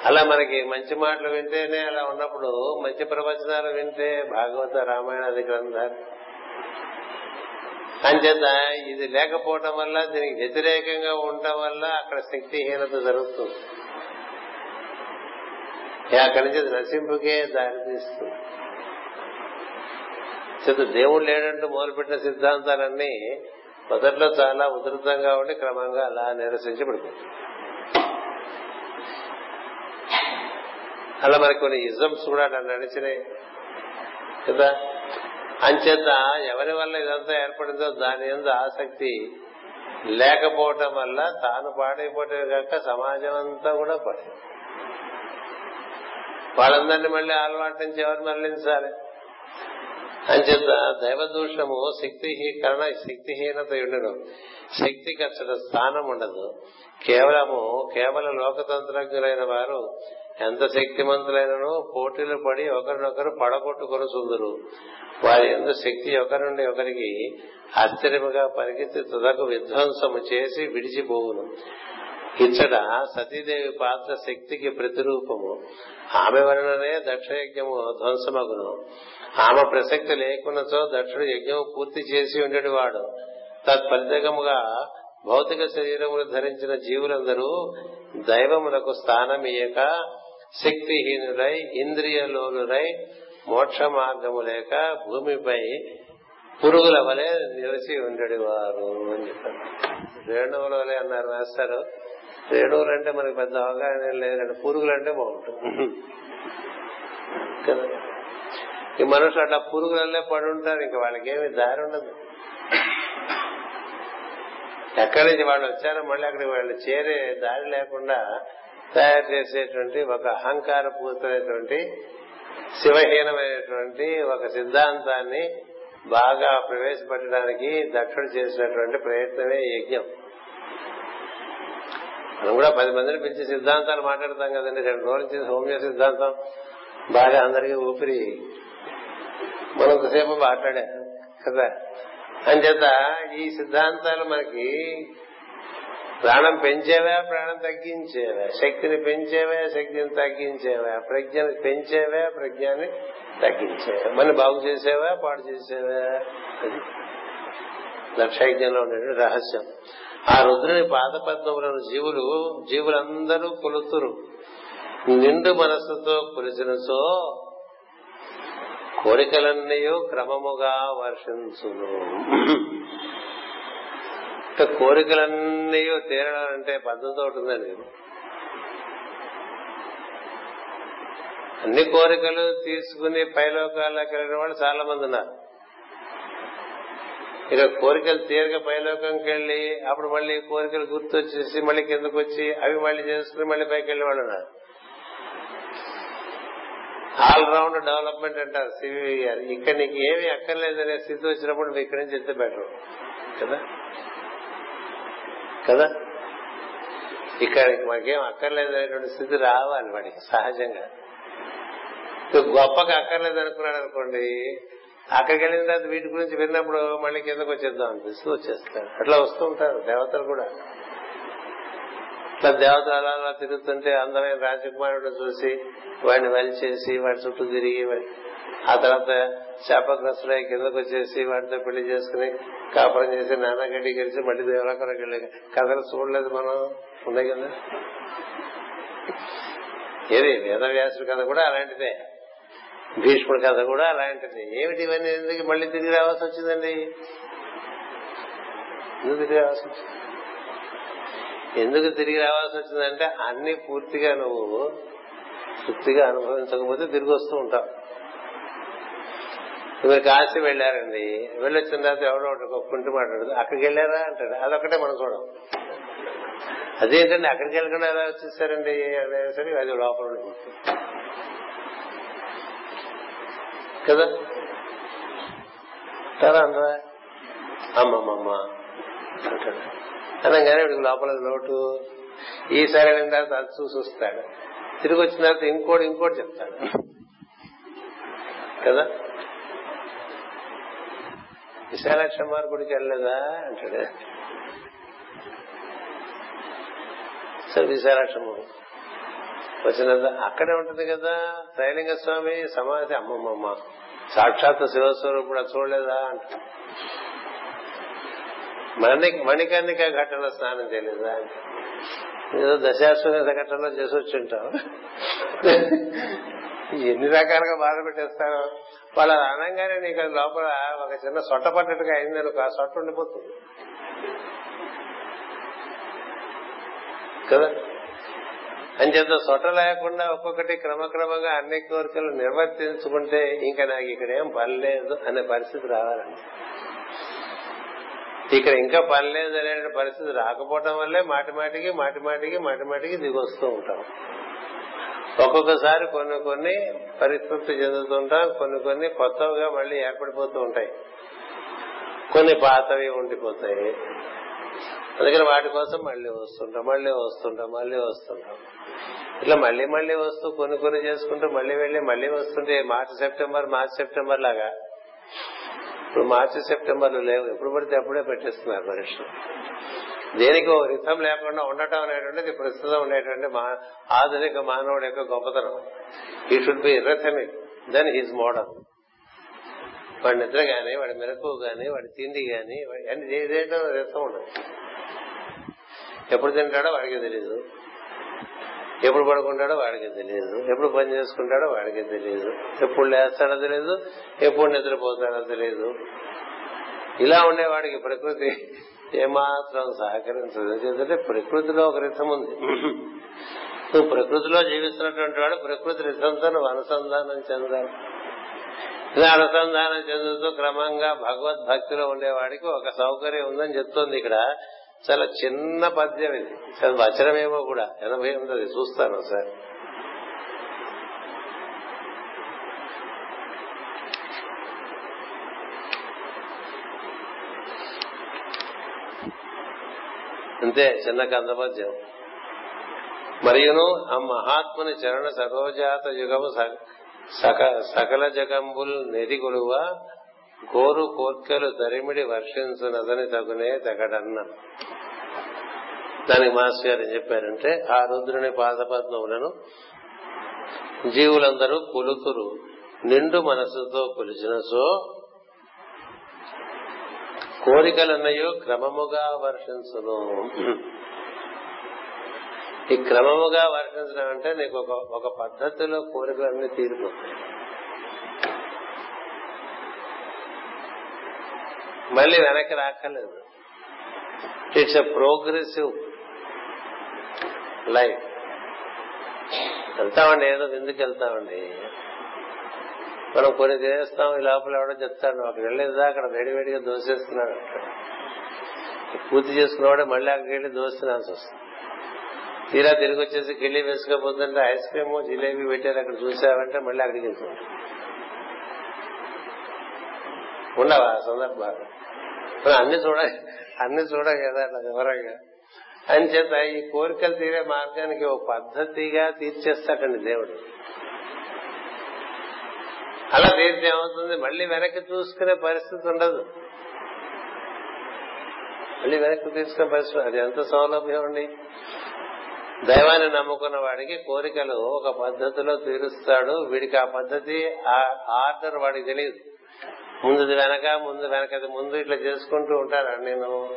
అలా మనకి మంచి మాటలు వింటేనే అలా ఉన్నప్పుడు మంచి ప్రవచనాలు వింటే భాగవత రామాయణాది గ్రంథాలు. అంచేత ఇది లేకపోవటం వల్ల దీనికి వ్యతిరేకంగా ఉండటం వల్ల అక్కడ శక్తిహీనత జరుగుతుంది. అక్కడి నుంచి నశింపుకే దారి తీస్తుంది చేత దేవుడు లేడంటూ మొదలుపెట్టిన సిద్ధాంతాలన్నీ మొదట్లో చాలా ఉధృతంగా ఉండి క్రమంగా అలా నిరసించి పడిపోతుంది అలా మరి కొన్ని ఇజమ్స్ కూడా అలా నడిచినాయి కదా? అంచేత ఎవరి వల్ల ఇదంతా ఏర్పడిందో దాని ఎందు ఆసక్తి లేకపోవటం వల్ల తాను పాడైపోవటమే కాక సమాజం అంతా కూడా పడి వాళ్ళందరినీ మళ్ళీ అలవాటు నుంచి ఎవరు మరలించాలి అంచేత దైవ దూషణము శక్తిహీకరణ శక్తిహీనత ఉండడం శక్తికి అసలు స్థానం ఉండదు. కేవలము కేవలం లోకతంత్రజ్ఞులైన వారు ఎంత శక్తిమంతులైనను పోటీలు పడి ఒకరినొకరు పడగొట్టుకొని చూదురు. వారి ఎందు శక్తి ఒకరి నుండి ఒకరికి ఆశ్చర్యముగా పరిగెత్తి తుదకు విధ్వంసము చేసి విడిచిపోవును. ఇచ్చట సతీదేవి పాత్ర శక్తికి ప్రతిరూపము. ఆమె వలననే దక్షయజ్ఞము ధ్వంసమగును. ఆమె ప్రసక్తి లేకున్నచో దక్షుడు యజ్ఞము పూర్తి చేసి ఉండేటి వాడు తత్ఫలితముగా భౌతిక శరీరములు ధరించిన జీవులందరూ దైవములకు స్థానమియక శక్తిహీనులై ఇంద్రియలోనులై మోక్ష మార్గము లేక భూమిపై పురుగుల వలె నిలిచి ఉండేవారు అని చెప్పారు. రేణువుల వలె అన్నారు వేస్తారు రేణువులు అంటే మనకి పెద్ద అవగాహన లేదండి పురుగులు అంటే బాగుంటుంది. కదా? ఈ మనుషులు అట్లా పురుగులల్లే పడి ఉంటారు ఇంకా వాళ్ళకేమి దారి ఉండదు. ఎక్కడి నుంచి వాళ్ళు వచ్చారో మళ్ళీ అక్కడికి వాళ్ళు చేరే దారి లేకుండా తయారు చేసేటువంటి ఒక అహంకార పూర్తమైనటువంటి శివహీనమైనటువంటి ఒక సిద్ధాంతాన్ని బాగా ప్రవేశపెట్టడానికి దక్షుడు చేసినటువంటి ప్రయత్నమే యజ్ఞం. మనం కూడా పది మందిని పిలిచి సిద్ధాంతాలు మాట్లాడతాం కదండి. రెండు రోజుల నుంచి హోమియో సిద్ధాంతం. బాగా అందరికీ ఊపిరి మనంతసేపు మాట్లాడా కదా. అంచేత ఈ సిద్ధాంతాలు మనకి ప్రాణం పెంచేవా ప్రాణం తగ్గించేవా? శక్తిని పెంచేవా శక్తిని తగ్గించేవా? ప్రజ్ఞని పెంచేవా ప్రజ్ఞాన్ని తగ్గించేవా? మన బాగు చేసేవా పాడు చేసేవా? లక్షయజ్ఞంలో ఉండే రహస్యం. ఆ రుద్రుని పాదపద్మములను జీవులు జీవులందరూ కొలుతురు. నిండు మనస్సుతో కొలిచినచో కోరికలన్నీ క్రమముగా వర్షించును. కోరికలన్నీ తీరడం అంటే పద్ధతితో ఉంటుందండి అన్ని కోరికలు తీసుకుని పైలోకాల్లోకి వెళ్ళిన వాళ్ళు చాలా మంది ఉన్నారు. ఇక కోరికలు తీరక పైలోకంకి వెళ్ళి అప్పుడు మళ్ళీ కోరికలు గుర్తొచ్చేసి మళ్ళీ కిందకు వచ్చి అవి మళ్ళీ చేసుకుని మళ్ళీ పైకి వెళ్ళే వాళ్ళు ఉన్నారు ఆల్ రౌండ్ డెవలప్మెంట్ అంటారు సివి గారు ఇక్కడ నీకు ఏమి అక్కర్లేదనే స్థితి వచ్చినప్పుడు నువ్వు ఇక్కడి నుంచి వెళ్తే బెటర్ కదా? కదా? ఇక్కడ మాకేం అక్కర్లేదనేటువంటి స్థితి రావాలి వాడికి సహజంగా. గొప్పగా అక్కర్లేదు అనుకున్నాడు అనుకోండి అక్కడికి వెళ్ళిన తర్వాత వీటి గురించి విన్నప్పుడు మళ్ళీ కిందకు వచ్చేద్దాం అనిపిస్తూ వచ్చేస్తాడు అట్లా వస్తూ ఉంటారు దేవతలు కూడా. ఇట్లా దేవతలు అలా అలా తిరుగుతుంటే అందమైన రాజకుమారుడు చూసి వాడిని వలిచేసి వాడి చుట్టూ తిరిగి ఆ తర్వాత శాపగ్రస్తులై కిందకు వచ్చేసి వాటితో పెళ్ళి చేసుకుని కాపురం చేసి నాన్నగడ్డి కలిసి గెలిచి మళ్ళీ దేవలోకానికి వెళ్ళి కథలు చూడలేదు మనం. ఉన్నాయి కదా? ఏది? వేదవ్యాసుడు కథ కూడా అలాంటిదే. భీష్ముడి కథ కూడా అలాంటిది. ఏమిటి ఇవన్నీ? ఎందుకు మళ్ళీ తిరిగి రావాల్సి వచ్చిందండి? ఎందుకు తిరిగి రావాల్సి వచ్చింది? ఎందుకు తిరిగి రావాల్సి వచ్చిందంటే అన్ని పూర్తిగా నువ్వు తృప్తిగా అనుభవించకపోతే తిరిగి వస్తూ ఉంటావు. మీరు కాశీ వెళ్ళారండి. వెళ్ళొచ్చిన తర్వాత ఎవడో ఒకటి ఒక కుంటి మాట్లాడదు. అక్కడికి వెళ్ళారా అంటాడు. అదొకటే మనం చూడం. అదేంటండి? అక్కడికి వెళ్ళకుండా ఎలా వచ్చేసారండి? అనేసరి అది లోపల ఉండి కదా? అంటారా అందరా? అమ్మమ్మమ్మ. అంటాడు అనగానే వీడికి లోపల లోటు. ఈసారి వెళ్ళిన తర్వాత అది చూసి వస్తాడు. తిరిగి వచ్చిన తర్వాత ఇంకోటి ఇంకోటి చెప్తాడు. కదా? విశాలాక్షమ్మార్ గుడికి వెళ్ళలేదా? అంటాడు. సరే విశాలక్షమ్మ వచ్చిన అక్కడే ఉంటుంది కదా? త్రైలింగ స్వామి సమాధి అమ్మమ్మమ్మ. సాక్షాత్ శివస్వరూపుడు చూడలేదా అంట. మణి మణికర్ణిక ఘటన స్నానం చేయలేదా ఏదో దశాశ్వత ఘటనలో చేసి వచ్చి ఉంటావు ఎన్ని రకాలుగా బాధ పెట్టేస్తారో. వాళ్ళు అనగానే నీకు లోపల ఒక చిన్న సొట్ట పట్టట్టుగా అయిందనుకో ఆ సొట్ట ఉండిపోతుంది. కదా? అంచేత సొట్ట లేకుండా ఒక్కొక్కటి క్రమక్రమంగా అన్ని కోరికలు నిర్వర్తించుకుంటే ఇంకా నాకు ఇక్కడ ఏం పని లేదు అనే పరిస్థితి రావాలండి. ఇక్కడ ఇంకా పని లేదు అనే పరిస్థితి రాకపోవటం వల్లే మాటి మాటికి మాటి మాటికి మాటి మాటికి దిగొస్తూ ఉంటాం. ఒక్కొక్కసారి కొన్ని కొన్ని పరితృప్తి చెందుతుంటాం కొన్ని కొన్ని కొత్తగా మళ్ళీ ఏర్పడిపోతూ ఉంటాయి. కొన్ని పాతవి ఉండిపోతాయి. అందుకని వాటి కోసం మళ్ళీ వస్తుంటాం మళ్ళీ వస్తుంటాం మళ్ళీ వస్తుంటాం ఇట్లా మళ్ళీ మళ్ళీ వస్తూ కొన్ని కొన్ని చేసుకుంటూ మళ్ళీ వెళ్ళి మళ్ళీ వస్తుంటే మార్చి సెప్టెంబర్ మార్చి సెప్టెంబర్ లాగా ఇప్పుడు మార్చి సెప్టెంబర్ లేవు ఎప్పుడు పడితే అప్పుడే పెట్టేస్తున్నారు మనుషులు దేనికి ఒక రిథం లేకుండా ఉండటం అనేటువంటిది ప్రస్తుతం ఉండేటువంటి ఆధునిక మానవుడి యొక్క గొప్పతనం ఈ should be arithmetic then his model వాడి నిద్ర గాని వాడి మెరకు గాని వాడి తిండి గాని ఏదేంటో రిథం ఉండదు ఎప్పుడు తింటాడో వాడికి తెలియదు ఎప్పుడు పడుకుంటాడో వాడికి తెలియదు ఎప్పుడు పని చేసుకుంటాడో వాడికి తెలియదు ఎప్పుడు లేస్తాడో తెలియదు ఎప్పుడు నిద్రపోతాడో తెలియదు ఇలా ఉండేవాడికి ప్రకృతి ఏమాత్రం సహకరించదు. ఎందుకంటే ప్రకృతిలో ఒక రిథం ఉంది. నువ్వు ప్రకృతిలో జీవిస్తున్నటువంటి వాడు ప్రకృతి రిథంతో నువ్వు అనుసంధానం చెందాలి. ఇలా అనుసంధానం చెందుతూ క్రమంగా భగవద్భక్తిలో ఉండేవాడికి ఒక సౌకర్యం ఉందని చెప్తోంది ఇక్కడ. చాలా చిన్న పద్యం ఇది. వచనమేమో కూడా. ఎనభై ఎనిమిది చూస్తాను సార్. అంతే చిన్న కందపద్యం మరియును ఆ మహాత్ముని చరణ సరోజాత యుగము సకల జగంబుల్ నెది గొలువ గోరు కోర్కెలు దరిమిడి వర్షించునదని తగునే తగడన్న. దానికి మాస్టర్ గారు ఏం చెప్పారంటే ఆ రుద్రుని పాదపద్మములను జీవులందరూ కొలుతురు నిండు మనసుతో కొలిచిన సో కోరికలన్నయో క్రమముగా వర్షించును. ఈ క్రమముగా వర్షించడం అంటే నీకు ఒక ఒక పద్ధతిలో కోరికలన్నీ తీరిపోతాయి. మళ్ళీ వెనక్కి రాక్కర్లేదు ఇట్స్ ఎ ప్రోగ్రెసివ్ లైఫ్ వెళ్తామండి ఏదో ఎందుకు వెళ్తామండి. మనం కొన్ని చేస్తాం ఈ లోపల ఎవడో చెప్తాడు అక్కడ వెళ్ళేదా అక్కడ వేడివేడిగా దోసేస్తున్నాడు పూర్తి చేసుకున్నవాడే మళ్ళీ అక్కడికి వెళ్ళి దోస్తున్నాల్సి వస్తుంది. తీరా తిరిగి వచ్చేసి కిళ్ళి వేసుకోపోతుంటే ఐస్ క్రీమ్ జిలేబీ పెట్టారు అక్కడ చూసావంటే మళ్ళీ అక్కడికి వెళ్తుంది ఉండవా సందర్భాలు? మనం అన్ని చూడ అన్ని చూడం కదా అట్లా వివరంగా. అని చేత ఈ కోరికలు తీరే మార్గానికి ఒక పద్ధతిగా తీర్చేస్తాడండి దేవుడు. అలా తీర్చి ఏమవుతుంది? మళ్ళీ వెనక్కి చూసుకునే పరిస్థితి ఉండదు. మళ్ళీ వెనక్కి తీసుకునే పరిస్థితి అది ఎంత సౌలభ్యం అండి? దైవాన్ని నమ్ముకున్న వాడికి కోరికలు ఒక పద్ధతిలో తీరుస్తాడు. వీడికి ఆ పద్ధతి ఆ ఆర్డర్ వాడికి తెలియదు. ముందు వెనక ముందు వెనక ముందు ఇట్లా చేసుకుంటూ ఉంటారా? నేను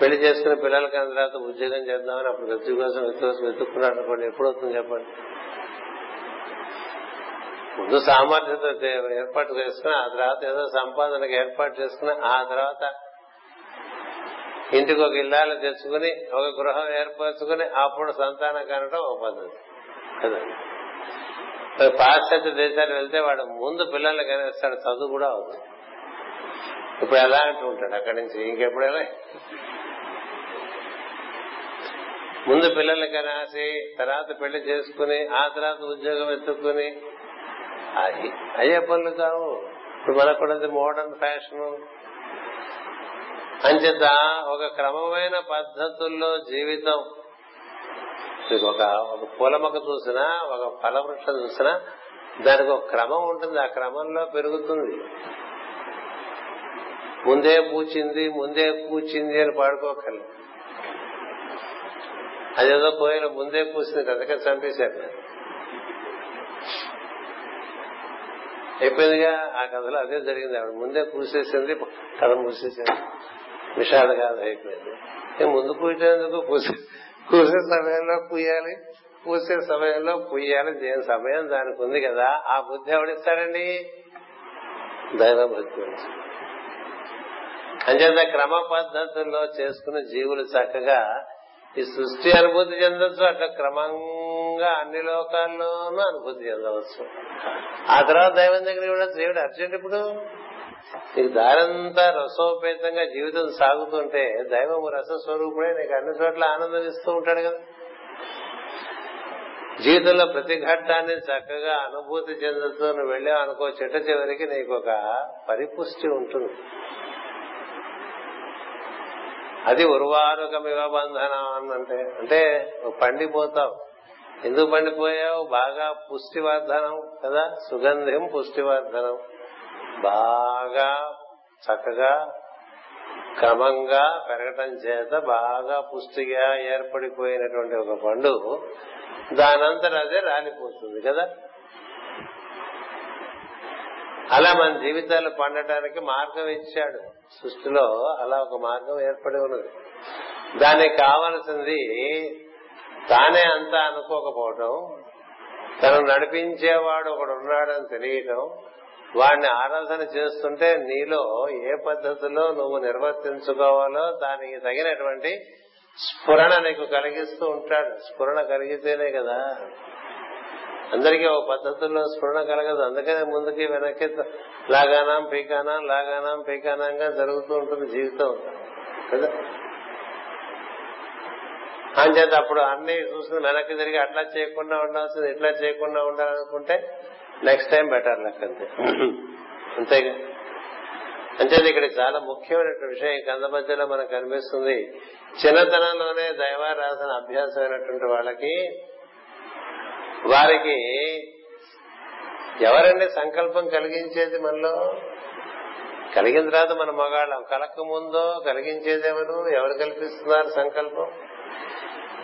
పెళ్ళి చేసుకుని పిల్లలకి అయిన తర్వాత ఉద్యోగం చేద్దామని అప్పుడు వ్యక్తి కోసం వ్యక్తి కోసం వెతుక్కున్నాడు అనుకోండి ఎప్పుడు వస్తుంది చెప్పండి? ముందు సామర్థ్యత ఏర్పాటు చేసుకుని ఆ తర్వాత ఏదో సంపాదనకు ఏర్పాటు చేసుకుని ఆ తర్వాత ఇంటికి ఒక ఇల్లాలు తెచ్చుకుని ఒక గృహం ఏర్పరచుకుని అప్పుడు సంతానం కనడం ఒక పద్ధతి. కదండి పాశ్చాత్య దేశాలు వెళ్తే వాడు ముందు పిల్లల్ని కనేస్తాడు చదువు కూడా అవుతుంది ఇప్పుడు ఎలా అంటూ ఉంటాడు అక్కడి నుంచి ఇంకెప్పుడైనా. ముందు పిల్లల్ని కనాసి తర్వాత పెళ్ళి చేసుకుని ఆ తర్వాత ఉద్యోగం ఎత్తుకుని అయ్యే పనులు కావు. ఇప్పుడు మనకు కూడా మోడర్న్ ఫ్యాషన్ అంచేత ఒక క్రమమైన పద్ధతుల్లో జీవితం మీకు ఒక ఒక పూల మొక్క చూసినా ఒక ఫల వృక్షం చూసినా దానికి ఒక క్రమం ఉంటుంది. ఆ క్రమంలో పెరుగుతుంది. ముందే పూచింది ముందే పూచింది అని పాడుకోకర్లేదు అదేదో కోయిల ముందే పూసింది అందుకే చంపేశారు. అయిపోయిందిగా ఆ కథలో అదే జరిగింది. ఆవిడ ముందే పూసేసింది కథ మూసేసింది. విషాద కాదు అయిపోయింది ముందు పూసేందుకు పూసేసింది పూసే సమయంలో పూయాలి పూసే సమయంలో పూయాలి దేని సమయం దానికి ఉంది కదా ఆ బుద్ధి ఎవడిస్తాడండి దైవ భక్తి అంచేత క్రమ పద్ధతుల్లో చేసుకున్న జీవులు చక్కగా ఈ సృష్టి అనుభూతి చెందొచ్చు అట్లా క్రమంగా అన్ని లోకాల్లోనూ అనుభూతి చెందవచ్చు. ఆ తర్వాత దైవం దగ్గర కూడా దేవుడు అర్జెంట్ ఇప్పుడు? నీకు దారంతా రసోపేతంగా జీవితం సాగుతుంటే దైవము రసస్వరూపుడే నీకు అన్ని చోట్ల ఆనందం ఇస్తూ ఉంటాడు కదా. జీవితంలో ప్రతి ఘట్టాన్ని చక్కగా అనుభూతి చెందుతూ నువ్వు వెళ్ళావు అనుకో చిట్ట చివరికి నీకు ఒక పరిపుష్టి ఉంటుంది. అది ఉర్వారుకమివ బంధనం అన్నంటే అంటే పండిపోతావు. ఎందుకు పండిపోయావు? బాగా పుష్టివర్ధనం కదా సుగంధం పుష్టివర్ధనం బాగా చక్కగా క్రమంగా పెరగటం చేత బాగా పుష్టిగా ఏర్పడిపోయినటువంటి ఒక పండు దానంతరం అదే రాలిపోతుంది కదా? అలా మన జీవితాలు పండటానికి మార్గం ఇచ్చాడు. సృష్టిలో అలా ఒక మార్గం ఏర్పడి ఉన్నది. దానికి కావలసింది తానే అంతా అనుకోకపోవటం తను నడిపించేవాడు ఒకడు ఉన్నాడని తెలియటం వాడిని ఆరాధన చేస్తుంటే నీలో ఏ పద్ధతిలో నువ్వు నిర్వర్తించుకోవాలో దానికి తగినటువంటి స్ఫురణ నీకు కలిగిస్తూ ఉంటాడు. స్ఫురణ కలిగితేనే కదా. అందరికీ ఓ పద్ధతుల్లో స్ఫురణ కలగదు. అందుకనే ముందుకి వెనక్కి లాగానాం పీకానాం లాగానాం పీకానాంగా జరుగుతూ ఉంటుంది జీవితం. కదా? అంచేత అప్పుడు అన్ని చూసుకుని వెనక్కి తిరిగి అట్లా చేయకుండా ఉండాల్సింది ఇట్లా చేయకుండా ఉండాలనుకుంటే నెక్స్ట్ టైం బెటర్ లెక్క అంతే అంతేగా. అంటే ఇక్కడ చాలా ముఖ్యమైనటువంటి విషయం. కంద మధ్యలో మనకు కనిపిస్తుంది చిన్నతనంలోనే దైవారాధన అభ్యాసమైనటువంటి వాళ్ళకి వారికి ఎవరండి సంకల్పం కలిగించేది మనలో? కలిగిన తర్వాత మన మగాళ్ళం. కలక ముందో కలిగించేదేమను ఎవరు? కల్పిస్తున్నారు సంకల్పం?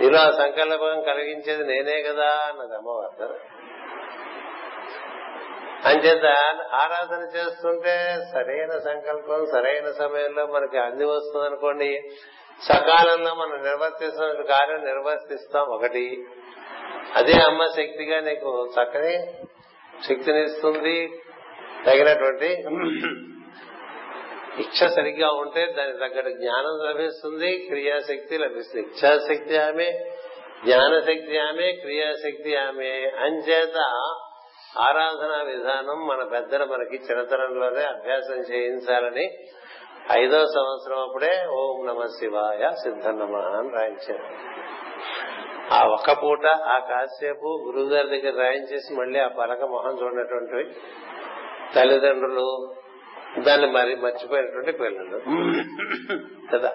నీలో ఆ సంకల్పం కలిగించేది నేనే కదా అన్నది అమ్మవారు. అంచేత ఆరాధన చేస్తుంటే సరైన సంకల్పం సరైన సమయంలో మనకి అంది వస్తుంది అనుకోండి. సకాలంలో మనం నిర్వర్తిస్తున్న కార్యం నిర్వర్తిస్తాం ఒకటి. అదే అమ్మ శక్తిగా నీకు చక్కని శక్తినిస్తుంది తగినటువంటి ఇచ్చ సరిగ్గా ఉంటే దానికి తగ్గట్టు జ్ఞానం లభిస్తుంది క్రియాశక్తి లభిస్తుంది. ఇచ్చాశక్తి ఆమె జ్ఞానశక్తి ఆమె క్రియాశక్తి ఆమె. అంచేత ఆరాధన విధానం మన పెద్దలు మనకి చిన్నతనంలోనే అభ్యాసం చేయించాలని ఐదో సంవత్సరం అప్పుడే ఓం నమ శివాయ సిద్ధ నమ అని రాయించారు. ఆ ఒక్క పూట ఆ కాసేపు గురువుగారి దగ్గర రాయించేసి మళ్ళీ ఆ పలక మొహం చూడనటువంటి తల్లిదండ్రులు దాన్ని మరి మర్చిపోయినటువంటి పిల్లలు. కదా?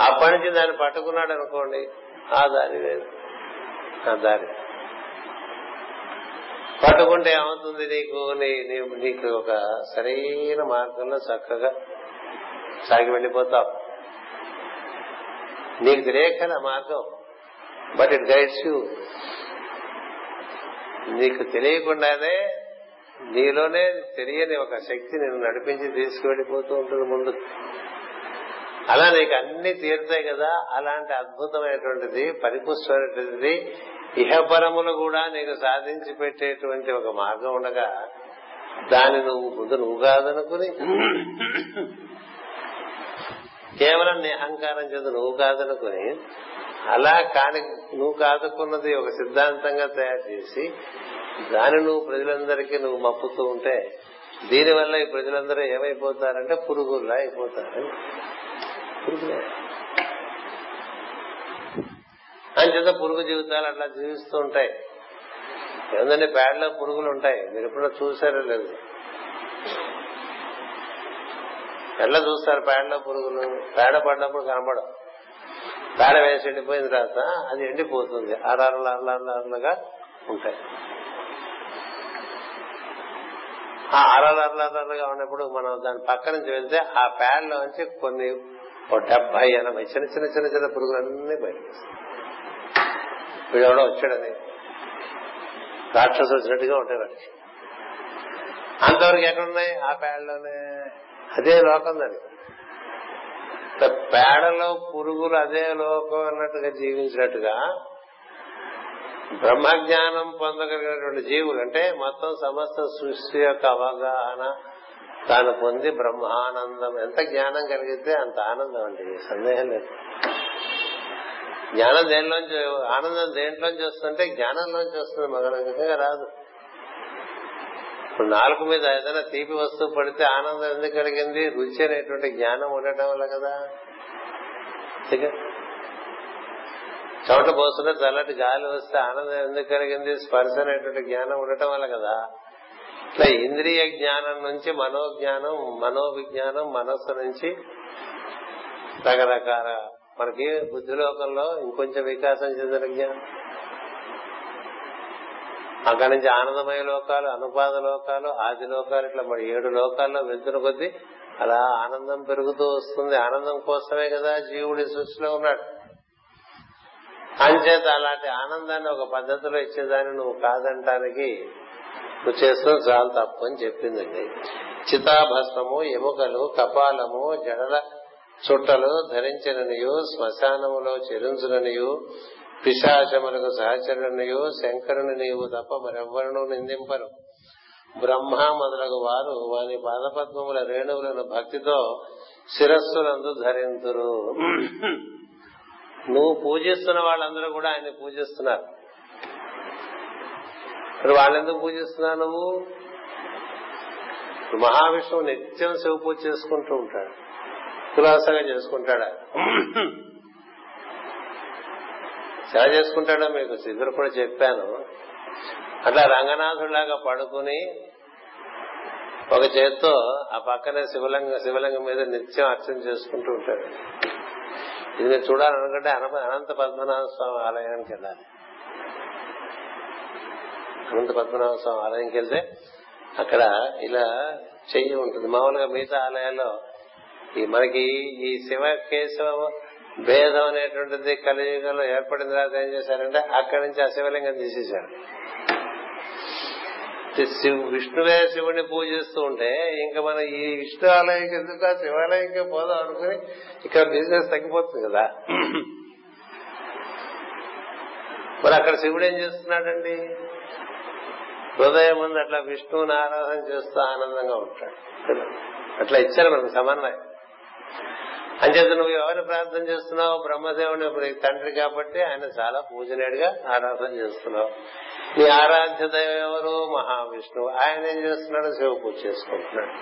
అప్పటి నుంచి దాన్ని పట్టుకున్నాడు అనుకోండి ఆ దారి వేరు. ఆ దారి. పట్టుకుంటే ఏమవుతుంది నీకు? నీకు ఒక సరైన మార్గంలో చక్కగా సాగి వెళ్ళిపోతావు నీకు తెలియకన మార్గం. But it guides you. నీకు తెలియకుండానే నీలోనే తెలియని ఒక శక్తి నేను నడిపించి తీసుకువెళ్ళిపోతూ ఉంటుంది ముందు. అలా నీకు అన్ని తీరుతాయి కదా. అలాంటి అద్భుతమైనటువంటిది పరిపుష్టమైనటువంటిది ఇహపరములు కూడా నీకు సాధించి పెట్టేటువంటి ఒక మార్గం ఉండగా దాన్ని నువ్వు ముందు నువ్వు కాదనుకుని కేవలం నీ అహంకారం చేత నువ్వు కాదనుకుని అలా కాని నువ్వు కాదుకున్నది ఒక సిద్ధాంతంగా తయారు చేసి దాని నువ్వు ప్రజలందరికీ నువ్వు మప్పుతూ ఉంటే దీనివల్ల ఈ ప్రజలందరూ ఏమైపోతారంటే పురుగుల్లా అయిపోతారని పురుగులే. అంచేత పురుగు జీవితాలు అట్లా జీవిస్తూ ఉంటాయి. ఏంటంటే పేడలో పురుగులు ఉంటాయి. మీరు ఎప్పుడో చూసారో లేదు. ఎట్లా చూస్తారు పేడలో పురుగులు? పేడ పడినప్పుడు కనబడవు. పేడ వేసి ఎండిపోయిన తర్వాత అది ఎండిపోతుంది. అరలు అరలగా ఉంటాయి. ఆ అరలు అరలగా ఉన్నప్పుడు మనం దాని పక్క నుంచి వెళ్తే ఆ పేడలోంచి కొన్ని ఓ డెబ్బై ఎనభై చిన్న చిన్న చిన్న చిన్న పురుగులన్నీ బయటకు వీడెవడో వచ్చాడని. రాక్షసు వచ్చినట్టుగా ఉంటాయి వాడికి అంతవరకు ఎక్కడున్నాయి? ఆ పేడలోనే. అదే లోకం దాన్ని పేడలో పురుగులు అదే లోకం అన్నట్టుగా జీవించినట్టుగా బ్రహ్మజ్ఞానం పొందగలిగినటువంటి జీవులు అంటే మొత్తం సమస్త సృష్టి యొక్క అవగాహన తాను పొంది బ్రహ్మానందం. ఎంత జ్ఞానం కలిగితే అంత ఆనందం అండి. సందేహం లేదు. జ్ఞానం దేనిలోంచి ఆనందం దేంట్లోంచి వస్తుంటే జ్ఞానంలోంచి వస్తుంది మగనంగా రాదు. ఇప్పుడు నాలుగు మీద ఏదైనా తీపి వస్తువు పడితే ఆనందం ఎందుకు కలిగింది? రుచి అనేటువంటి జ్ఞానం ఉండటం వల్ల కదా. చోట పోస్తుంటే చల్లటి గాలి వస్తే ఆనందం ఎందుకు కలిగింది? స్పర్శ అనేటువంటి జ్ఞానం ఉండటం వల్ల కదా. ఇట్లా ఇంద్రియ జ్ఞానం నుంచి మనోజ్ఞానం మనోవిజ్ఞానం మనస్సు నుంచి రకరకాల మనకి బుద్ధిలోకంలో ఇంకొంచెం వికాసం చెందిన జ్ఞానం అక్కడి నుంచి ఆనందమయ లోకాలు అనుపాద లోకాలు ఆది లోకాలు ఇట్లా మరి ఏడు లోకాల్లో వెళ్తున్న కొద్దీ అలా ఆనందం పెరుగుతూ వస్తుంది. ఆనందం కోసమే కదా జీవుడి సృష్టిలో ఉన్నాడు. అంచేత అలాంటి ఆనందాన్ని ఒక పద్ధతిలో ఇచ్చేదాన్ని నువ్వు కాదంటానికి నువ్వు చేస్తున్న చాలా తప్పు అని చెప్పిందండి. చితాభస్మము ఎముకలు కపాలము జడల చుట్టలు ధరించిననియు శ్మశానములో చెరుంచుననియు పిశాచములకు సహచరునియు శంకరుని నీవు తప్ప మరెవ్వరూ నిందింపరు. బ్రహ్మ మొదలగు వారు వాని పాదపద్మముల రేణువులను భక్తితో శిరస్సులందు ధరింతురు. నువ్వు పూజిస్తున్న వాళ్ళందరూ కూడా ఆయన్ని పూజిస్తున్నారు. ఇప్పుడు వాళ్ళెందుకు పూజిస్తున్నావు నువ్వు? మహావిష్ణువు నిత్యం శివ పూజ చేసుకుంటూ ఉంటాడు. కులాసగా చేసుకుంటాడా? ఎలా చేసుకుంటాడో మీకు? సిద్ధులు కూడా చెప్పాను. అట్లా రంగనాథుడిలాగా పడుకుని ఒక చేత్తో ఆ పక్కనే శివలింగ శివలింగం మీద నిత్యం అర్చన చేసుకుంటూ ఉంటాడు. ఇది మీరు చూడాలనుకుంటే అన- అనంత పద్మనాభ స్వామి ఆలయానికి వెళ్ళాలి. అనంత పద్మనాభ స్వామి ఆలయంకి వెళ్తే అక్కడ ఇలా చెయ్యి ఉంటుంది. మామూలుగా మిగతా ఆలయాల్లో మనకి ఈ శివ కేశవ భేదం అనేటువంటిది కలియుగంలో ఏర్పడిన తర్వాత ఏం చేశారంటే అక్కడి నుంచి ఆ శివలింగం తీసేశారు. విష్ణువే శివుని పూజిస్తూ ఉంటే ఇంకా మనం ఈ విష్ణు ఆలయంకి ఎందుకు ఆ శివాలయంకి పోదాం అనుకుని ఇక్కడ బిజినెస్ తగ్గిపోతుంది కదా. మరి అక్కడ శివుడు ఏం చేస్తున్నాడండి? హృదయం ముందు అట్లా విష్ణువుని ఆరాధన చేస్తూ ఆనందంగా ఉంటాడు. అట్లా ఇచ్చారు మనకు సమన్వయం. అంచేత నువ్వు ఎవరిని ప్రార్థన చేస్తున్నావు బ్రహ్మదేవుని తండ్రి కాబట్టి ఆయన చాలా పూజనీయుడిగా ఆరాధన చేస్తున్నావు. నీ ఆరాధ్య దైవం ఎవరు? మహావిష్ణువు. ఆయన ఏం చేస్తున్నాడు? శివ పూజ చేసుకుంటున్నాడు.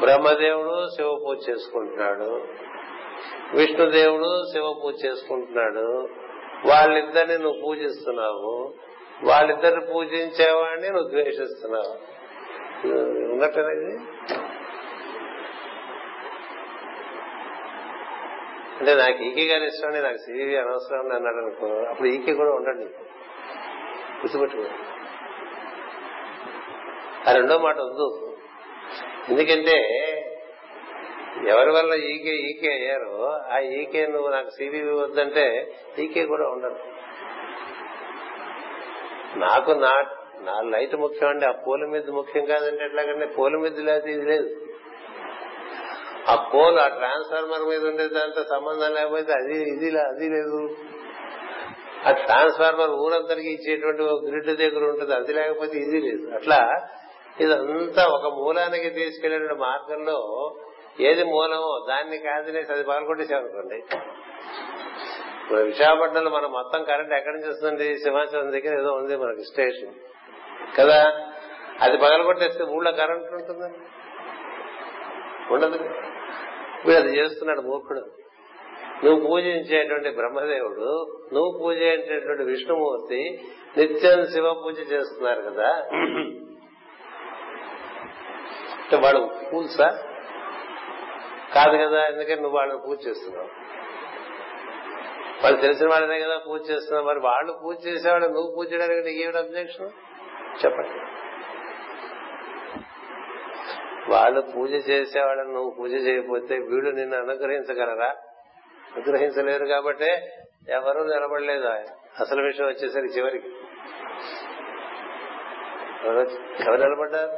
బ్రహ్మదేవుడు శివ పూజ చేసుకుంటున్నాడు. విష్ణుదేవుడు శివ పూజ చేసుకుంటున్నాడు. వాళ్ళిద్దరిని నువ్వు పూజిస్తున్నావు. వాళ్ళిద్దరిని పూజించేవాడిని నువ్వు ద్వేషిస్తున్నావు. ఉన్నట్టేనా అంటే నాకు ఈకే గారి ఇష్టం అండి నాకు సివి అనవసరం అని అన్నాడు అనుకో అప్పుడు ఈకే కూడా ఉండండి. గుర్తుపెట్టుకో. ఆ రెండో మాట వద్దు. ఎందుకంటే ఎవరి వల్ల ఈకే ఈకే అయ్యారో ఆ ఈకే నువ్వు నాకు సివివి వద్దంటే ఈకే కూడా ఉండదు. నాకు నా నా లైట్ ముఖ్యం అండి ఆ పూల మీద ముఖ్యం కాదంటే ఎట్లాగంటే పూల మీద లేదు ఇది లేదు. ఆ పోల్ ఆ ట్రాన్స్ఫార్మర్ మీద ఉండే దాంతో సంబంధం లేకపోతే అది ఇది లే- అది లేదు. ఆ ట్రాన్స్ఫార్మర్ ఊరంతరికి ఇచ్చేటువంటి ఒక గ్రిడ్ దగ్గర ఉంటుంది అది లేకపోతే ఇది లేదు. అట్లా ఇదంతా ఒక మూలానికి తీసుకెళ్ళే మార్గంలో ఏది మూలమో దాన్ని కాదనేసి అది పాల్గొట్టేసామనుకోండి ఇప్పుడు విశాఖపట్నంలో మనం మొత్తం కరెంట్ ఎక్కడి నుంచి వస్తుంది సింహాచలం దగ్గర ఏదో ఉంది మనకి స్టేషన్. కదా? అది పగలగొట్టేస్తే ఊళ్ళో కరెంట్ ఉంటుందండి. ఉండదు. వీడు అది చేస్తున్నాడు మూర్ఖుడు. నువ్వు పూజించేటువంటి బ్రహ్మదేవుడు నువ్వు పూజించేటువంటి విష్ణుమూర్తి నిత్యం శివ పూజ చేస్తున్నారు కదా. అంటే వాడు పూల్సా కాదు కదా ఎందుకంటే నువ్వు వాళ్ళని పూజ చేస్తున్నావు? వాళ్ళు తెలిసిన వాళ్ళనే కదా పూజ చేస్తున్నావు. మరి వాళ్ళు పూజ చేసేవాళ్ళు నువ్వు పూజ చేయడానికి నీకు ఏమిటి అబ్జెక్షన్ చెప్పండి. వాళ్ళు పూజ చేసేవాళ్ళని నువ్వు పూజ చేయకపోతే వీళ్ళు నిన్ను అనుగ్రహించగలరా? అనుగ్రహించలేరు కాబట్టే ఎవరూ నిలబడలేదు ఆయన. అసలు విషయం వచ్చేసరికి చివరికి. ఎవరు నిలబడ్డారు?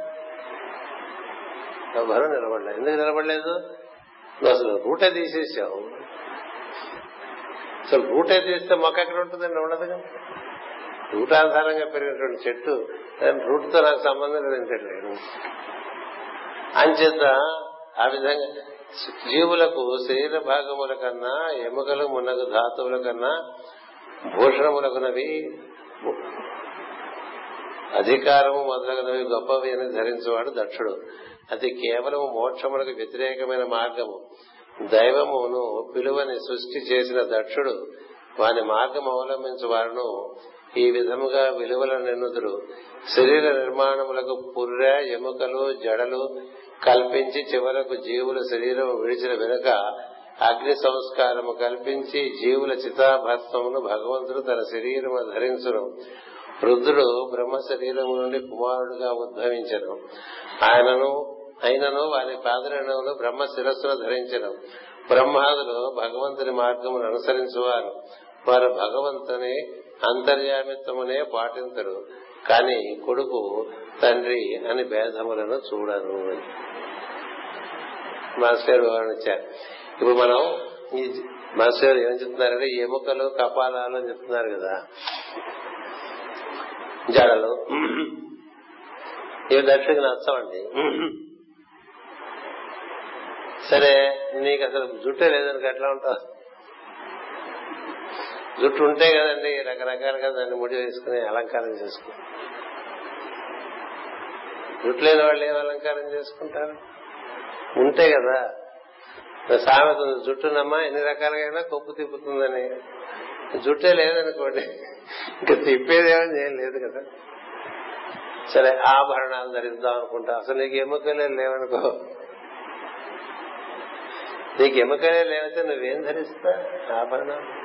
ఎవరు నిలబడలేదు. ఎందుకు నిలబడలేదు? నువ్వు అసలు రూటే తీసేసావు. అసలు రూటే తీస్తే మొక్క ఎక్కడ ఉంటుందండి? ఉండదుగా రూట్ ఆధారంగా పెరిగినటువంటి చెట్టు దాని రూట్తో నాకు సంబంధం లేదు. అంచేత ఆ విధంగా జీవులకు శరీర భాగముల కన్నా ఎముకలు మున్నగు ధాతువుల కన్నా భూషణములకునవి అధికారము మొదలగునవి గొప్పవి అని ధరించేవాడు దక్షుడు. అది కేవలం మోక్షములకు వ్యతిరేకమైన మార్గము. దైవమును పిలువని సృష్టి చేసిన దక్షుడు వాని మార్గం అవలంబించు వారును ఈ విధముగా విలువల నిన్నుతుడు శరీర నిర్మాణములకు పుర్రె ఎముకలు జడలు కల్పించి చివరకు జీవుల శరీరం విడిచిన వెనుక అగ్ని సంస్కారము కల్పించి జీవుల చితాభస్మమును భగవంతుడు తన శరీరము ధరించును. రుద్రుడు బ్రహ్మ శరీరము నుండి కుమారుడుగా ఉద్భవించను. ఆయనను అయినను వారి పాదరణములు బ్రహ్మ శిరస్సును ధరించను. బ్రహ్మాదులు భగవంతుని మార్గమును అనుసరించువారు. వారు భగవంతుని అంతర్యామిత్వమునే పాటించరు కాని కొడుకు తండ్రి అని భేదములను చూడరు మాస్టర్ గారు ఇప్పుడు మనం ఈ మాస్టర్ గారు ఏం చెప్తున్నారంటే ఎముకలు కపాలాలు అని చెప్తున్నారు కదా. జడలు. ఇవి దక్షిణకి నచ్చవండి. సరే నీకు అసలు జుట్టే లేదనుకో ఎట్లా ఉంటావు? జుట్టు ఉంటే కదండి రకరకాలుగా దాన్ని ముడి వేసుకుని అలంకారం చేసుకుని లేని వాళ్ళు ఏం అలంకారం చేసుకుంటారు? ఉంటే కదా. సామెత జుట్టునమ్మా ఎన్ని రకాలుగా కొప్పు తిప్పుతుందని. జుట్టే లేదనుకోండి ఇంకా తిప్పేదేమని ఏం లేదు కదా. సరే ఆభరణాలు ధరిద్దాం అనుకుంటా. అసలు నీకు ఎముకలే లేవనుకో. నీకు ఎముకలే లేవైతే నువ్వేం ధరిస్తా ఆభరణాలు.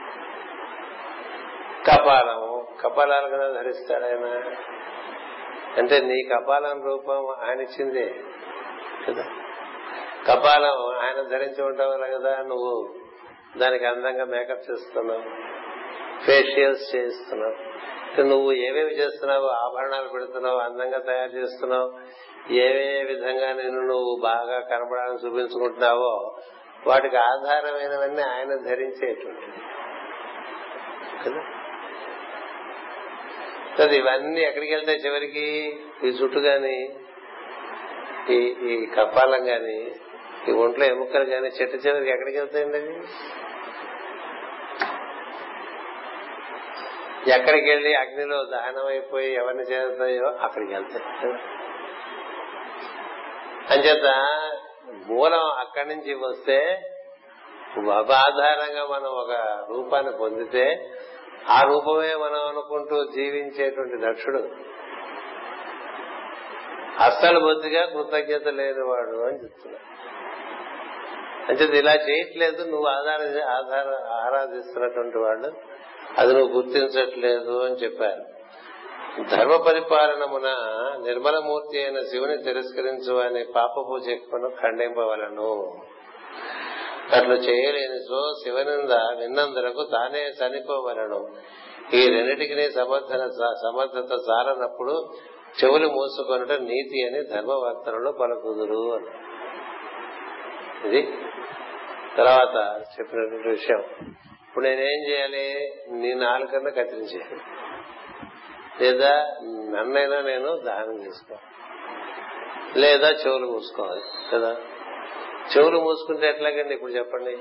కపాలము. కపాలాలు కదా ధరిస్తాడు ఆయన. అంటే నీ కపాలం రూపం ఆయన ఇచ్చిందే కదా? కపాలం ఆయన ధరించి ఉంటావు కదా? నువ్వు దానికి అందంగా మేకప్ చేస్తున్నావు ఫేషియల్స్ చేస్తున్నావు నువ్వు ఏవేవి చేస్తున్నావు ఆభరణాలు పెడుతున్నావు అందంగా తయారు చేస్తున్నావు ఏవే విధంగా నేను నువ్వు బాగా కనపడాలని చూపించుకుంటున్నావో వాటికి ఆధారమైనవన్నీ ఆయన ధరించేటువంటి. కదా? కదా ఇవన్నీ ఎక్కడికి వెళ్తాయి చివరికి ఈ చుట్టు గాని ఈ ఈ కపాలం గాని ఈ ఒంట్లో ఎముకలు గాని చెట్టు చివరికి ఎక్కడికి వెళ్తాయండి అవి? ఎక్కడికి వెళ్ళి అగ్నిలో దహనం అయిపోయి ఎవరిని చేరుతాయో అక్కడికి వెళ్తాయి. అంచేత మూలం అక్కడి నుంచి వస్తే ఆధారంగా మనం ఒక రూపాన్ని పొందితే ఆ రూపమే మనం అనుకుంటూ జీవించేటువంటి దక్షుడు. అస్సలు బొద్దుగా కృతజ్ఞత లేనివాడు అని చెప్తున్నా. అంటే ఇలా చేయట్లేదు నువ్వు ఆధార ఆధార ఆరాధిస్తున్నటువంటి వాడు అది నువ్వు గుర్తించట్లేదు అని చెప్పారు. ధర్మ పరిపాలనమున నిర్మలమూర్తి అయిన శివుని తిరస్కరించు అని పాపపు చెక్కును ఖండింపవలను. అట్లు చేయలేని సో శివనింద విన్నందులకు తానే చనిపోవలను. ఈ రెండిటికి సమర్థన సమర్థత సారనప్పుడు చెవులు మూసుకొనట నీతి అని ధర్మవర్తనలో పలుకుదురు అని ఇది తర్వాత చెప్పినటువంటి విషయం. ఇప్పుడు నేనేం చేయాలి? నీ నాలుకన్నా కత్తిరించేయాలి లేదా నన్నైనా నేను దానం చేసుకోవాలి. లేదా చెవులు మూసుకోవాలి. కదా? చెవులు మూసుకుంటే ఎట్లాగండి ఇప్పుడు చెప్పండి?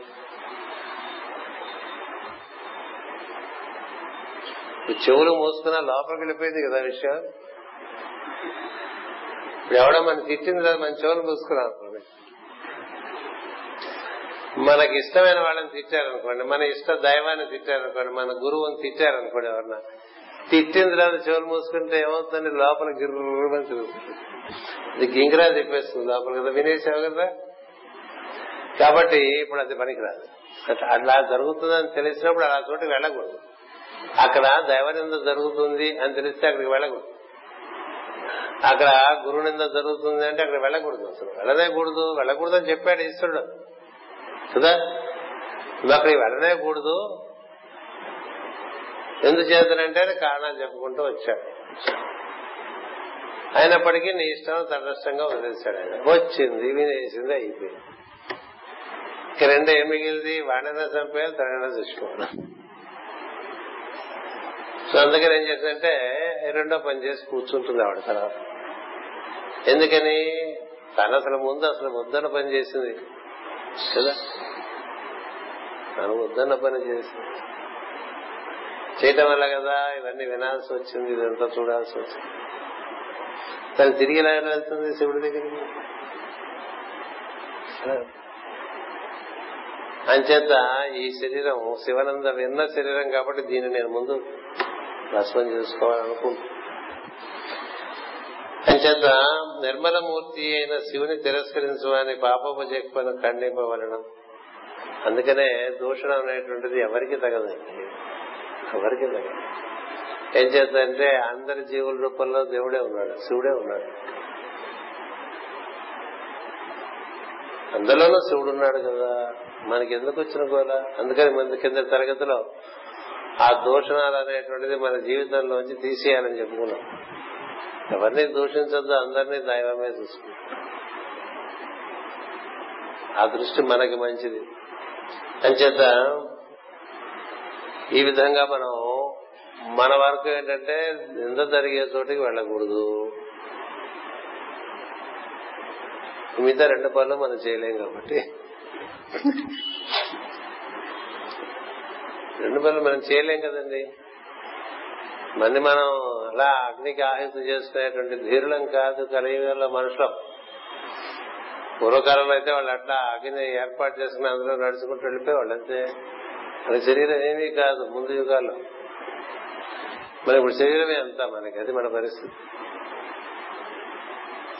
చెవులు మూసుకున్నా లోపలికి వెళ్ళిపోయింది కదా విషయం? ఇప్పుడు ఎవడో మన తిట్టింది కదా మన చెవులు మూసుకున్నాం అనుకోండి. మనకి ఇష్టమైన వాళ్ళని తిట్టారనుకోండి మన ఇష్ట దైవాన్ని తిట్టారనుకోండి మన గురువుని తిట్టారనుకోండి ఎవరన్నా. తిట్టింది లేదా చెవులు మూసుకుంటే ఏమవుతుంది లోపల గిర్రమని తిరుగుతుంది. ఇది గింగిరా చెప్పేస్తుంది లోపల కదా వినేసావు కదా? కాబట్టి ఇప్పుడు అది పనికిరాదు. అట్లా జరుగుతుందని తెలిసినప్పుడు అలా చోటు వెళ్ళకూడదు. అక్కడ దైవనింద జరుగుతుంది అని తెలిస్తే అక్కడికి వెళ్ళకూడదు. అక్కడ గురునింద జరుగుతుంది అంటే అక్కడ వెళ్ళకూడదు అసలు. వెళ్ళనేకూడదు వెళ్ళకూడదు అని చెప్పాడు ఈశ్వరుడు. కదా? నువ్వు అక్కడికి వెళ్ళనే ఎందుచేతనంటే కారణాలు చెప్పుకుంటూ వచ్చాడు. అయినప్పటికీ నీ ఇష్టం తటస్థంగా వదిలేశాడు ఆయన. వచ్చింది వినేసింది అయిపోయింది. కిరణ్ ఏం మిగిలింది? వాడైనా చంపేయాలి తనైనా చూసుకోవాలి. సో అందుకని ఏం చేసిందంటే రెండో పని చేసి కూర్చుంటుంది ఆవిడ తర్వాత. ఎందుకని? తను అసలు ముందు అసలు వద్దన పని చేసింది. కదా? తను వద్దన్న పని చేసింది. చేయటం వల్ల కదా ఇవన్నీ వినాల్సి వచ్చింది ఇదంతా చూడాల్సి వచ్చింది. తను తిరిగి ఎలా వెళ్తుంది శివుడి దగ్గరికి? అంచేత ఈ శరీరం శివనంద విన్న శరీరం కాబట్టి దీన్ని నేను ముందు భస్మం చేసుకోవాలనుకుంటున్నాను. అంచేత నిర్మలమూర్తి అయిన శివుని తిరస్కరించమని పాపపు చెక్కును ఖండింపవలనం. అందుకనే దూషణం అనేటువంటిది ఎవరికి తగదు. ఎవరికి తగదు. ఏం చేద్దంటే అందరి జీవుల రూపంలో దేవుడే ఉన్నాడు శివుడే ఉన్నాడు. అందులోనూ శివుడు ఉన్నాడు కదా. మనకి ఎందుకు వచ్చిన గోల? అందుకని మన కింద తరగతిలో ఆ దూషణాలు అనేటువంటిది మన జీవితంలోంచి తీసేయాలని చెప్పుకున్నాం. ఎవరిని దూషించద్దు అందరినీ దైవమే చూసుకుంటాం ఆ దృష్టి మనకి మంచిది. అంచేత ఈ విధంగా మనం మన వరకు ఏంటంటే నింద జరిగే చోటికి వెళ్ళకూడదు. మిగతా రెండు పనులు మనం చేయలేం కాబట్టి. రెండు పనులు మనం చేయలేం కదండి. మంది మనం అలా అగ్నికి ఆహిత చేసుకునేటువంటి ధీరులం కాదు కలియుగంలో మనుషులం. పూర్వకాలంలో అయితే వాళ్ళు అట్లా అగ్ని ఏర్పాటు చేసుకుని అందులో నడుచుకుంటూ వెళ్ళిపోయేవాళ్ళు అంతే మన శరీరం ఏమీ కాదు ముందు యుగాల్లో. మరి ఇప్పుడు శరీరమే అంతా మనకి అది మన పరిస్థితి.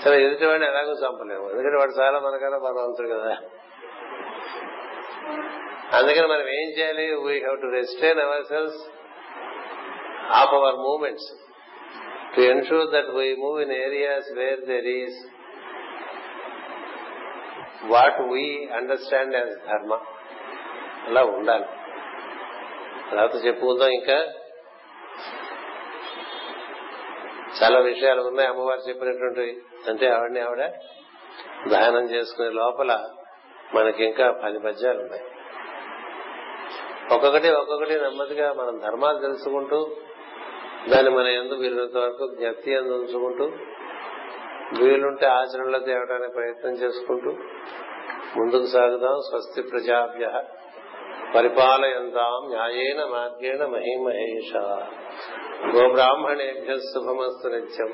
సరే ఎదుటివాడిని ఎలాగో చంపలేము. ఎందుకంటే వాడు చాలా మనకన్నా బలవంతుడు కదా. అందుకని మనం ఏం చేయాలి? We have to restrain our selves of our movements to ensure that we move in areas where there is what we understand as dharma అలా ఉండాలి. తర్వాత చెప్పుకుందాం ఇంకా. చాలా విషయాలు ఉన్నాయి. అమ్మవారు చెప్పినటువంటివి. అంటే ఆవిడని ఆవిడ దహనం చేసుకునే లోపల మనకి ఇంకా పది పద్యాలు ఉన్నాయి. ఒక్కొక్కటి ఒక్కొక్కటి నెమ్మదిగా మనం ధర్మాలు తెలుసుకుంటూ దాన్ని మన ఎందు వీరినంత వరకు జ్ఞప్తి ఎందు ఉంచుకుంటూ వీలుంటే ఆచరణలో తేవడానికి ప్రయత్నం చేసుకుంటూ ముందుకు సాగుదాం. స్వస్తి ప్రజాభ్య పరిపాలయంతాం న్యాయేన మార్గేణ మహిమహేష. గోబ్రాహ్మణేభ్య శుభమస్తు నిత్యం.